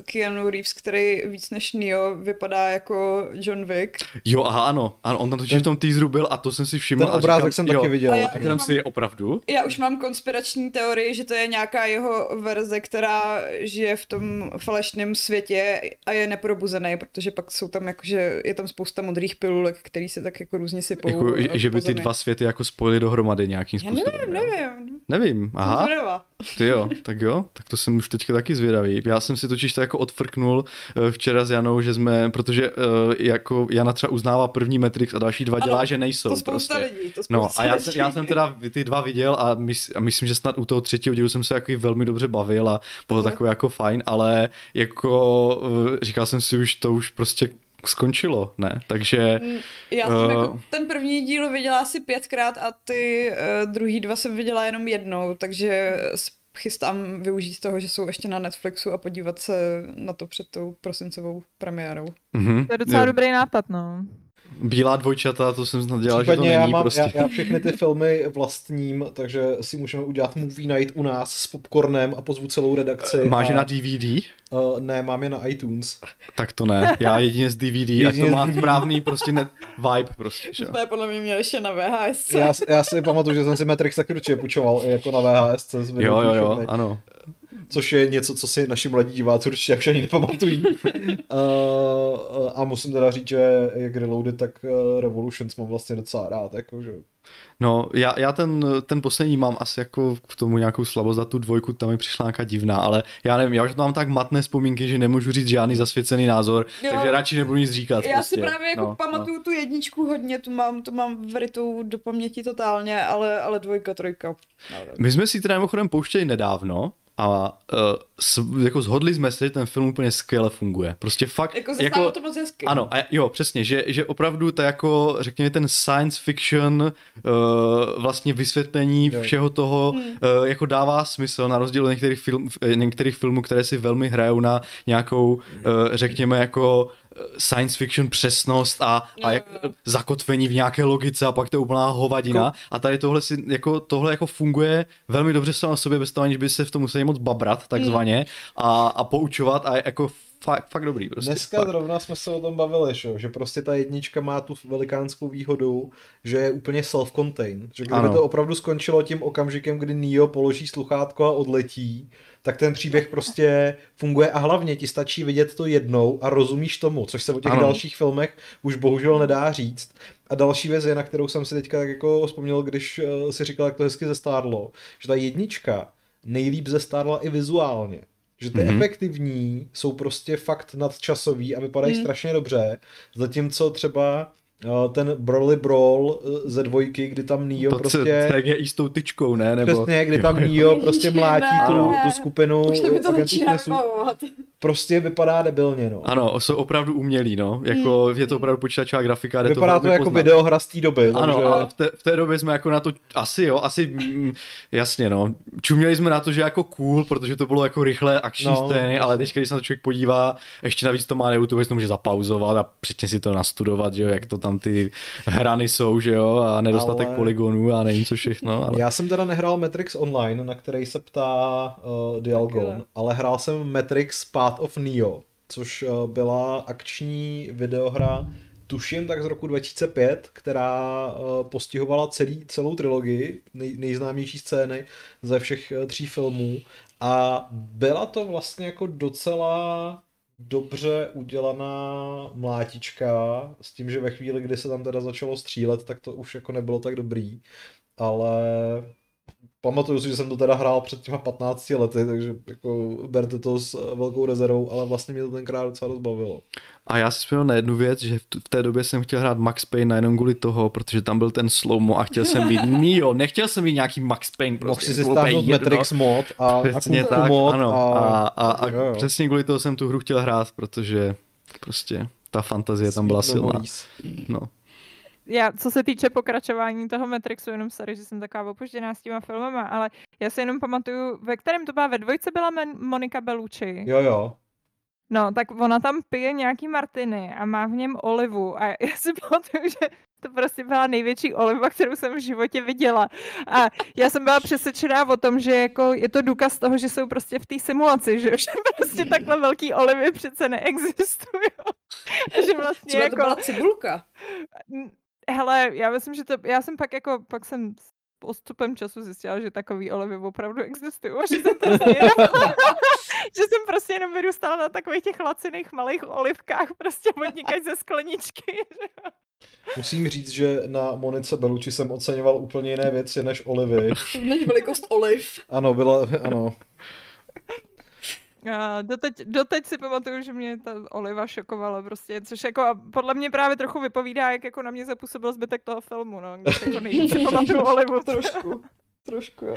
Keanu Reeves, který víc než Neo vypadá jako John Wick. Jo, aha, ano, ano, on tam totiž v tom teaseru byl a to jsem si všiml. Ten a obrázek říkám, jsem jo, taky viděl. A já- říkám si, opravdu? Já už mám konspirační teorii, že to je nějaká jeho verze, která žije v tom falešném světě a je neprobuzený, protože pak jsou tam jakože, je tam spousta modrých pilulek, který se tak jako různě sypou. Jako, eh, že by ty dva světy jako spojily dohromady nějakým Já způsobem. nevím, jo? nevím. Nevím, aha. Ty jo, tak jo, tak to jsem už teďka taky zvědavý. Já jsem si totiž to jako odfrknul eh, včera s Janou, že jsme, protože eh, jako Jana třeba uznává první Matrix a další dva Ano, dělá, že nejsou To prostě. lidí, to No a já jsem, já jsem teda ty dva viděl a, mys, a myslím, že snad u toho třetího dílu jsem se jako velmi dobře bavil a bylo Mhm. takové jako fajn, ale jako eh, říkal jsem si už, to už prostě skončilo, ne? Takže Já jsem Eh. jako ten první díl viděla asi pětkrát a ty uh, druhý dva jsem viděla jenom jednou, takže chystám využít toho, že jsou ještě na Netflixu a podívat se na to před tou prosincovou premiérou. mhm, To je docela jo, dobrý nápad, no. Bílá dvojčata, to jsem snad dělal, že to Případně není já, mám, prostě. já, já všechny ty filmy vlastním, takže si můžeme udělat movie night u nás s popcornem a pozvu celou redakci. Máš je a, na DVD? Uh, ne, mám je na iTunes. Tak to ne, já jedině z DVD, ať to Jedině z má DVD. správný prostě net vibe prostě, že? To je podle mě měl ještě na VHS. Já, si- já si pamatuju, že jsem si Matrix taky určitě půjčoval i jako na VHS. Z Jo, jo, jo, ano. Což je něco, co si naši mladí diváci určitě už ani nepamatují. uh, a musím teda říct, že jak Reloaded, tak uh, Revolutions mám vlastně docela rád. Jako, že... No, já, já ten, ten poslední mám asi jako k tomu nějakou slabost za tu dvojku, tam mi přišla nějaká divná, ale já nevím, já už mám tak matné vzpomínky, že nemůžu říct žádný zasvěcený názor, Jo. takže radši nebudu nic říkat. Já prostě. si právě jako no, no, pamatuju tu jedničku hodně, tu mám, tu mám vrytou do paměti totálně, ale, ale dvojka, trojka. nevím. My jsme si teda mimochodem pouštěli nedávno a uh, s, jako zhodli jsme se, že ten film úplně skvěle funguje. Prostě fakt... Jako jako, to moc hezky. Ano, a jo, přesně, že, že opravdu to jako, řekněme, ten science fiction uh, vlastně vysvětlení jo. všeho toho hmm. uh, jako dává smysl na rozdíl od některých, film, některých filmů, které si velmi hrajou na nějakou, uh, řekněme, jako science fiction přesnost a, a jak, zakotvení v nějaké logice a pak to je úplná hovadina. Jako... A tady tohle, si, jako, tohle jako funguje velmi dobře samo na sobě, bez toho, aniž by se v tom museli moc babrat, takzvaně, mm. a, a poučovat a jako fakt, fakt dobrý. Prostě, Dneska fakt. zrovna jsme se o tom bavili, šo? že prostě ta jednička má tu velikánskou výhodu, že je úplně self-contained. Že kdyby ano. to opravdu skončilo tím okamžikem, kdy Neo položí sluchátko a odletí, tak ten příběh prostě funguje a hlavně ti stačí vidět to jednou a rozumíš tomu, což se o těch ano. dalších filmech už bohužel nedá říct. A další věc je, na kterou jsem si teďka tak jako vzpomněl, když eh, si říkal, jak to hezky zestárlo, že ta jednička nejlíp zestárla i vizuálně. Že ty mm-hmm. efektivní jsou prostě fakt nadčasový a vypadají mm. strašně dobře, zatímco třeba ten Broly Brawl eh, ze dvojky, kdy tam Neo to prostě... To je s tou tyčkou, ne? Nebo... Přesně, kdy tam Neo prostě mlátí tu, tu skupinu Už to mi to Prostě vypadá debilně, no. Ano, jsou opravdu umělí, no. Jako hmm. je to opravdu počítačová grafika. Vypadá to, to jako poznat. videohra z té doby. Ano, takže... a v té, v té době jsme jako na to, asi jo, asi, mm, jasně, no. Čuměli jsme na to, že jako cool, protože to bylo jako rychlé akční no. scény, ale teď, když se na to člověk podívá, ještě navíc to má na YouTube, to může zapauzovat a předtím si to nastudovat, že jo, jak to tam tam ty hrany jsou, že jo, a nedostatek ale... poligonů a nevím co všechno. Ale... Já jsem teda nehrál Matrix Online, na který se ptá uh, Dialgon, ale hrál jsem Matrix Path of Neo, což uh, byla akční videohra tuším tak z roku 2005, která uh, postihovala celý, celou trilogii, nej, nejznámější scény ze všech uh, tří filmů. A byla to vlastně jako docela dobře udělaná mlátička s tím, že ve chvíli, kdy se tam teda začalo střílet, tak to už jako nebylo tak dobrý, ale pamatuju si, že jsem to teda hrál před těma 15 lety, takže jako berte to s velkou rezervou, ale vlastně mě to tenkrát docela rozbavilo. A já si vzpomněl na jednu věc, že v té době jsem chtěl hrát Max Payne jenom kvůli toho, protože tam byl ten slowmo a chtěl jsem být Neo, nechtěl jsem být nějaký Max Payne. Prostě Mohl si si stáhnout Matrix mod a, přesně a tak, mod ano. A, a, a, a přesně kvůli toho jsem tu hru chtěl hrát, protože prostě ta fantazie tam byla silná. No já, co se týče pokračování toho Matrixu, jenom sorry, že jsem taková opožděná s těma filmama, ale já si jenom pamatuju, ve kterém to byla, ve dvojce byla Monika Bellucci. Jo, jo. No, tak ona tam pije nějaký martiny a má v něm olivu a já si pamatuju, že to prostě byla největší oliva, kterou jsem v životě viděla. A já jsem byla přesvědčená o tom, že jako je to důkaz toho, že jsou prostě v té simulaci, že, že prostě takhle velký olivy přece neexistují. že vlastně Třeba jako... to byla cibulka. Hele, já myslím, že to, já jsem pak jako, pak jsem postupem času zjistila, že takový olivy opravdu existují. Že jsem prostě jenom, že jsem prostě jenom vyrůstala na takových těch laciných malých olivkách, prostě odnikají ze skleničky. Musím říct, že na Monice Beluči jsem oceňoval úplně jiné věci než olivy. Než velikost oliv. Ano, byla, ano. A doteď, doteď si pamatuju, že mě ta Oliva šokovala prostě, což jako podle mě právě trochu vypovídá, jak jako na mě zapůsobil zbytek toho filmu, no, když jako nejvíc si pamatuju Olivu. trošku, trošku, jo.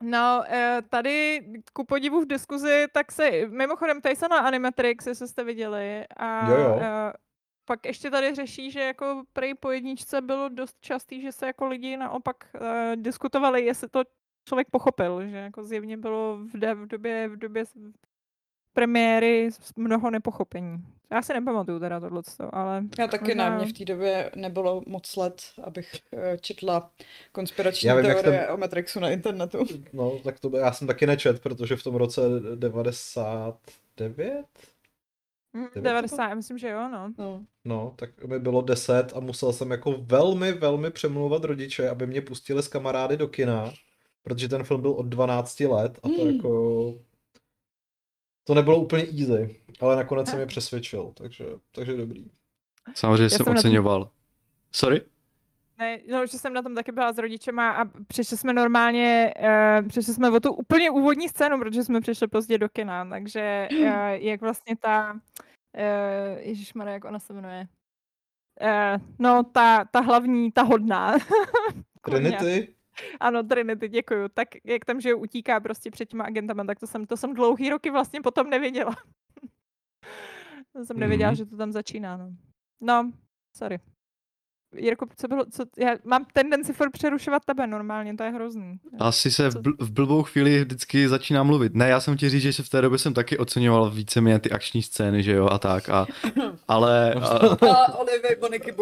No, eh, tady ku podivu v diskuzi, tak se, mimochodem tady se na Animatrix, jestli jste viděli, a jo, jo. Eh, pak ještě tady řeší, že jako prej po jedničce bylo dost častý, že se jako lidi naopak uh, diskutovali, jestli to člověk pochopil, že jako zjevně bylo v, de, v době, v době premiéry mnoho nepochopení. Já si nepamatuju teda tohle, ale... Já taky možná... ne, mě v té době nebylo moc let, abych eh, četla konspirační já vím, teorie ten... o Matrixu na internetu. No, tak to já jsem taky nečet, protože v tom roce 99 90, já myslím, že jo, no. no. No, tak mi bylo 10 a musel jsem jako velmi, velmi přemlouvat rodiče, aby mě pustili s kamarády do kina protože ten film byl od 12 let a to hmm. jako to nebylo úplně easy, ale nakonec jsem je přesvědčil, takže, takže dobrý. Samozřejmě jsem, jsem oceňoval. Tom... Sorry? Ne, no, že jsem na tom taky byla s rodičema a přišli jsme normálně, uh, přišli jsme o tu úplně úvodní scénu, protože jsme přišli pozdě do kina, takže uh, jak vlastně ta, uh, ježišmarja, jak ona se jmenuje, uh, no ta, ta hlavní, ta hodná. Trinity? Ano, Trinity, děkuju. Tak jak tam, že utíká prostě před těma agentama, tak to jsem, to jsem dlouhý roky vlastně potom nevěděla. to jsem nevěděla, Mhm. že to tam začíná, no. No, sorry. Jirko, co bylo, co, já mám tendenci furt přerušovat tebe normálně, to je hrozný. Asi se v, bl- v blbou chvíli vždycky začíná mluvit. Ne, já jsem ti říct, že se v té době jsem taky oceňoval víceméně ty akční scény, že jo, a tak. A, ale a, A Olivy Boniky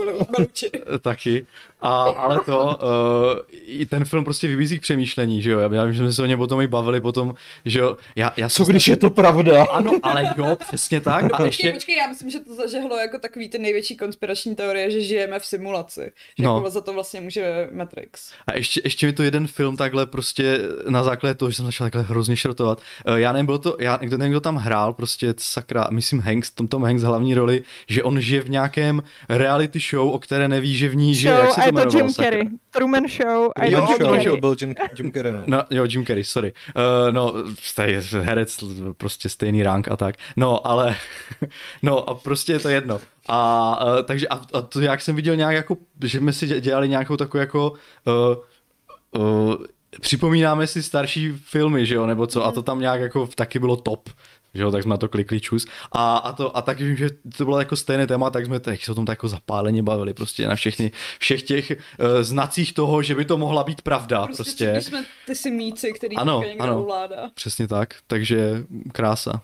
taky. A, ale to, uh, i ten film prostě vybízí k přemýšlení, že jo. Já vím, že jsme se o něm potom i bavili potom, že jo. Já, já Co když je to pravda? Ano, ale jo, přesně tak. A Počkej, ještě, počkej, já myslím, že to zažehlo jako takový ty největší konspirační teorie, že žijeme v simulaci. Že No. jako za to vlastně může Matrix. A ještě, ještě mi to jeden film takhle prostě na základě toho, že jsem začal takhle hrozně šrotovat. Eh, Já nevím, bylo to, já, kdo, nevím, kdo tam hrál, prostě sakra, myslím Hanks, tom Tom Hanks hlavní roli, že on žije v nějakém reality show, o které neví, že v ní žije. Show Jak se a to je to jmenovalo, Jim? Carrey. Truman Show a Jo, Truman Show, byl Jim, Jim Carrey, no. No, jo, Jim Carrey, sorry. Uh, no, tady je herec, prostě stejný rank a tak. No, ale, no a prostě je to jedno. A uh, takže, a, a to jak jsem viděl nějak jako, že jsme si dě- dělali nějakou takovou jako, uh, uh, připomínáme si starší filmy, že jo, nebo co, a to tam nějak jako taky bylo top. Že jo, tak jsme na to klikli čus. A, a, to, a taky vím, že to bylo jako stejné téma, tak jsme tak se o tom tak jako zapáleně bavili prostě na všechny, všech těch uh, znacích toho, že by to mohla být pravda. Prostě, Prostě, jsme ty simíci, který Ano, někdo ano. ovládá. Přesně tak, takže krása.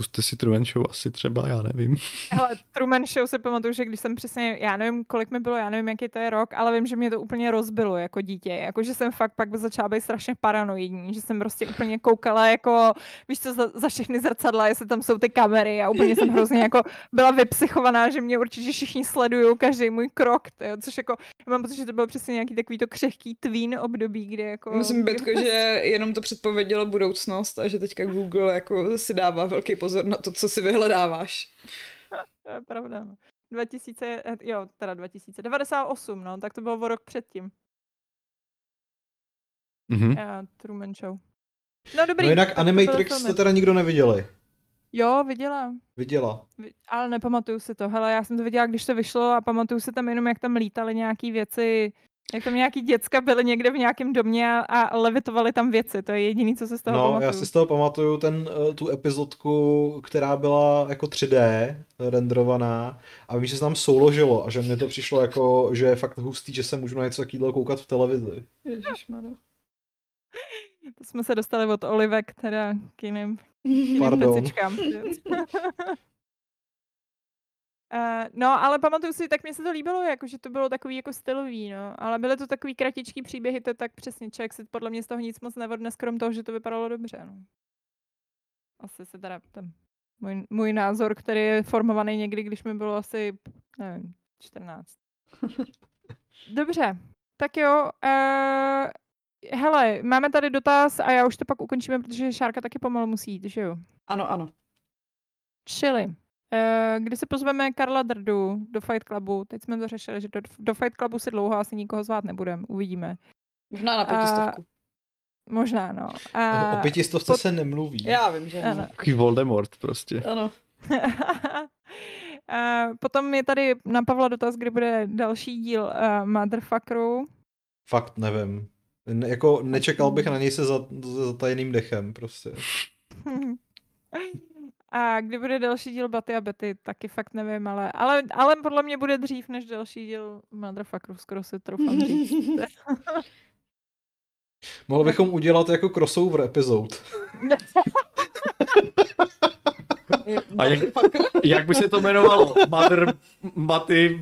Puste si Truman Show asi třeba, já nevím. Hele, Truman Show si pamatuju, že když jsem přesně, já nevím, kolik mi bylo, já nevím, jaký to je rok, ale vím, že mě to úplně rozbilo jako dítě. Jako, že jsem fakt pak začala být strašně paranoidní, že jsem prostě úplně koukala jako, víš co, za, za všechny zrcadla, jestli tam jsou ty kamery a úplně jsem hrozně jako byla vypsychovaná, že mě určitě všichni sledují každý můj krok, tyjo, což jako, já mám pocit, že to bylo přesně nějaký takový to křehký tween období, kde jako... Myslím, Betko, že jenom to předpovědělo budoucnost a že teďka Google jako si dává velký pozor na to, co si vyhledáváš. To je pravda. no. 2000, eh, jo, teda 2098, no, tak to bylo o rok předtím. Mhm. Uh, Truman Show. No dobrý. No jinak Animatrix jste teda nikdo neviděli. Jo, viděla. Viděla. Vi- Ale nepamatuju si to. Hele, já jsem to viděla, když to vyšlo a pamatuju si tam jenom, jak tam lítaly nějaký věci, jak tam nějaký děcka byly někde v nějakém domě a, a levitovaly tam věci. To je jediný, co se z toho No, pamatuju. já si z toho pamatuju ten, eh, tu epizodku, která byla jako 3D renderovaná a vím, že se tam souložilo a že mně to přišlo jako, že je fakt hustý, že se můžu na něco takového koukat v televizi. Ježišmarja. To jsme se dostali od Olivek teda k jiným, k jiným Pardon. Uh, no, ale pamatuju si, tak mně se to líbilo, jako, že to bylo takový jako stylový, no. Ale byly to takový kratičký příběhy, to tak přesně člověk si podle mě z toho nic moc nevodne, krom toho, že to vypadalo dobře, no. Asi se teda ten můj, můj názor, který je formovaný někdy, když mi bylo asi, nevím, 14. Dobře, tak jo. Uh, hele, máme tady dotaz a já už to pak ukončíme, protože Šárka taky pomalu musí jít, že jo? Ano, ano. Čili, kdy se pozveme Karla Drdu do Fight Clubu, teď jsme to řešili, že do, do Fight Clubu si dlouho asi nikoho zvát nebudeme, uvidíme. Možná na A- pětistovku. Možná, no. A, o pětistovce pod- se nemluví. Já vím, že ano. Takový Voldemort prostě. Ano. A potom je tady na Pavla dotaz, kdy bude další díl uh, Motherfuckeru. Fakt nevím. Ne, jako nečekal bych na něj se za, za zatajeným dechem prostě. A kdy bude další díl Baty a Betty, taky fakt nevím, ale, ale, ale podle mě bude dřív než další díl Motherfuckeru, skoro si troufám říct. Mohli bychom udělat jako crossover epizod. A jak, jak by se to jmenovalo? Mother, Maty...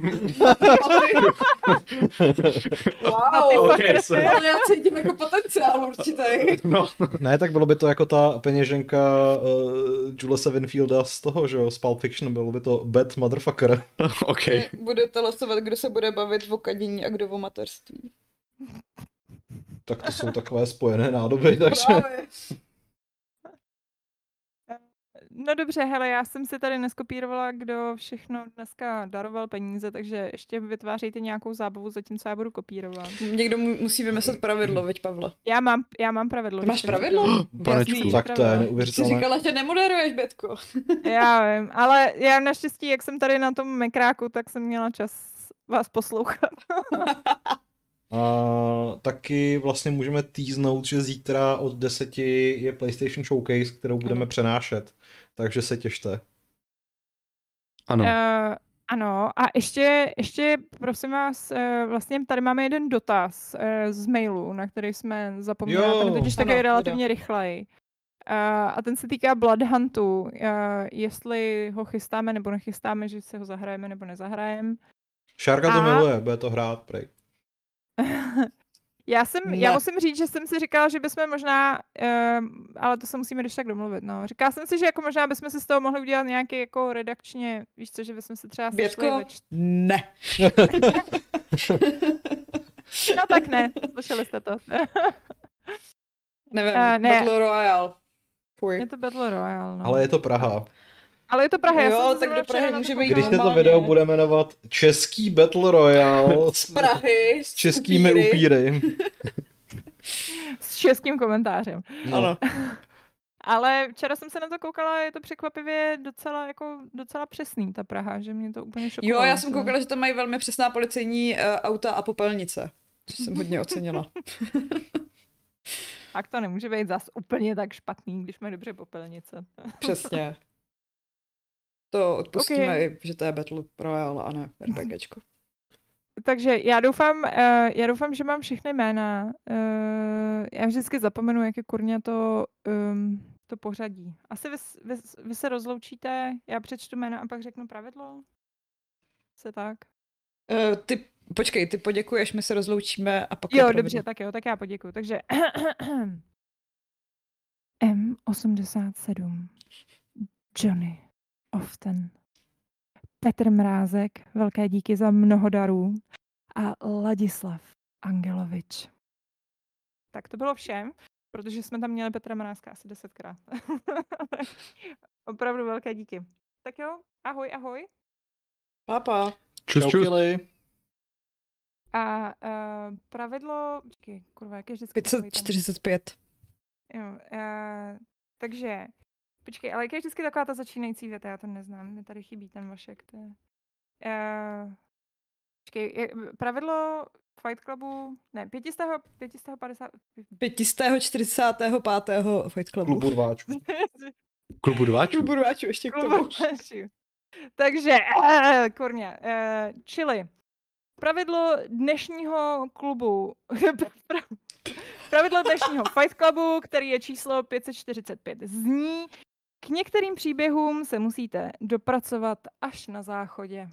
Wow. Ok, sorry. Ale já cítím jako potenciál určitý. No, Ne, tak bylo by to jako ta peněženka uh, Julesa Winfielda z toho, že jo, z Pulp Fiction, bylo by to Bad Motherfucker. ok. Budete losovat, kdo se bude bavit o kadění a kdo o materství. Tak to jsou takové spojené nádoby, takže... Právě. No dobře, hele, já jsem si tady neskopírovala, kdo všechno dneska daroval peníze, takže ještě vytvářejte nějakou zábavu, zatímco já budu kopírovat. Někdo mu- musí vymyslet pravidlo, veď Pavle. Já mám, já mám pravidlo. Ty máš pravidlo? Panečku. Jasný. Tak to je. Jsi neuvěřitelné. říkala, že nemoderuješ, Betko. Já vím, ale já naštěstí, jak jsem tady na tom mekráku, tak jsem měla čas vás poslouchat. Uh, tak taky vlastně můžeme týznout, že zítra od 10 je PlayStation Showcase, kterou budeme přenášet. Takže se těšte. Ano. Uh, ano, a ještě, ještě prosím vás, uh, vlastně tady máme jeden dotaz uh, z mailu, na který jsme zapomněli, Jo, ten je totiž voda. relativně rychlej. Uh, a ten se týká Bloodhuntu, uh, jestli ho chystáme nebo nechystáme, že se ho zahrajeme nebo nezahrajeme. Šárka to A- miluje, bude to hrát, prej. já jsem, já Ne. musím říct, že jsem si říkala, že bychom možná, um, ale to se musíme když tak domluvit, no. Říkala jsem si, že jako možná bychom si z toho mohli udělat nějaký jako redakčně, víš co, že bychom se třeba sešli Bětko? ve čt- Ne. No tak ne, slyšeli jste to. Nevím, Eh, ne. Battle Royale. Fuj. je to Battle Royale, no. Ale je to Praha. Ale je to Praha, já Jo, jsem se tak do Prahy můžeme jít Když se to normálně. video bude jmenovat Český Battle Royale Z Prahy. s českými upíry. S českým komentářem. No. Ano. Ale včera jsem se na to koukala, je to překvapivě docela, jako, docela přesný, ta Praha, že mě to úplně šokovalo. Jo, já jsem koukala, že tam mají velmi přesná policejní uh, auta a popelnice. Což jsem hodně ocenila. Tak to nemůže být zas úplně tak špatný, když máme dobře popelnice. Přesně. To odpustíme, Ok. i, že to je Battle Royale a ne RPGčko. Takže já doufám, uh, já doufám, že mám všechny jména. Uh, já vždycky zapomenu, jak je kurně to, um, to pořadí. Asi vy, vy, vy se rozloučíte, já přečtu jména a pak řeknu pravidlo? Se tak? Uh, ty, počkej, ty poděkuješ, my se rozloučíme a pak Jo, dobře, tak jo, tak já poděkuju. Takže M87, Johnny Often, Petr Mrázek, velké díky za mnoho darů a Ladislav Angelovič. Tak to bylo vše, protože jsme tam měli Petra Mrázka asi desetkrát. Opravdu velké díky. Tak jo, ahoj, ahoj. Papa. Čus, čus. Čaukili. A uh, pravidlo, počkej, kurva, jak je vždycky takový ten- 545. Jo, uh, takže, počkej, ale jak je vždycky taková ta začínající věta, já to neznám, mi tady chybí ten vašek, to je... Uh, počkej, je, pravidlo Fight Clubu, ne, 500, 550, 545. Fight Clubu. Klubu rváčů. Klubu dváčů. Klubu rváčů ještě k tomu. klubu rváčů. Takže, uh, kurně, uh, čili, pravidlo dnešního klubu, pra- pravidlo dnešního Fight Clubu, který je číslo 545, zní, k některým příběhům se musíte dopracovat až na záchodě.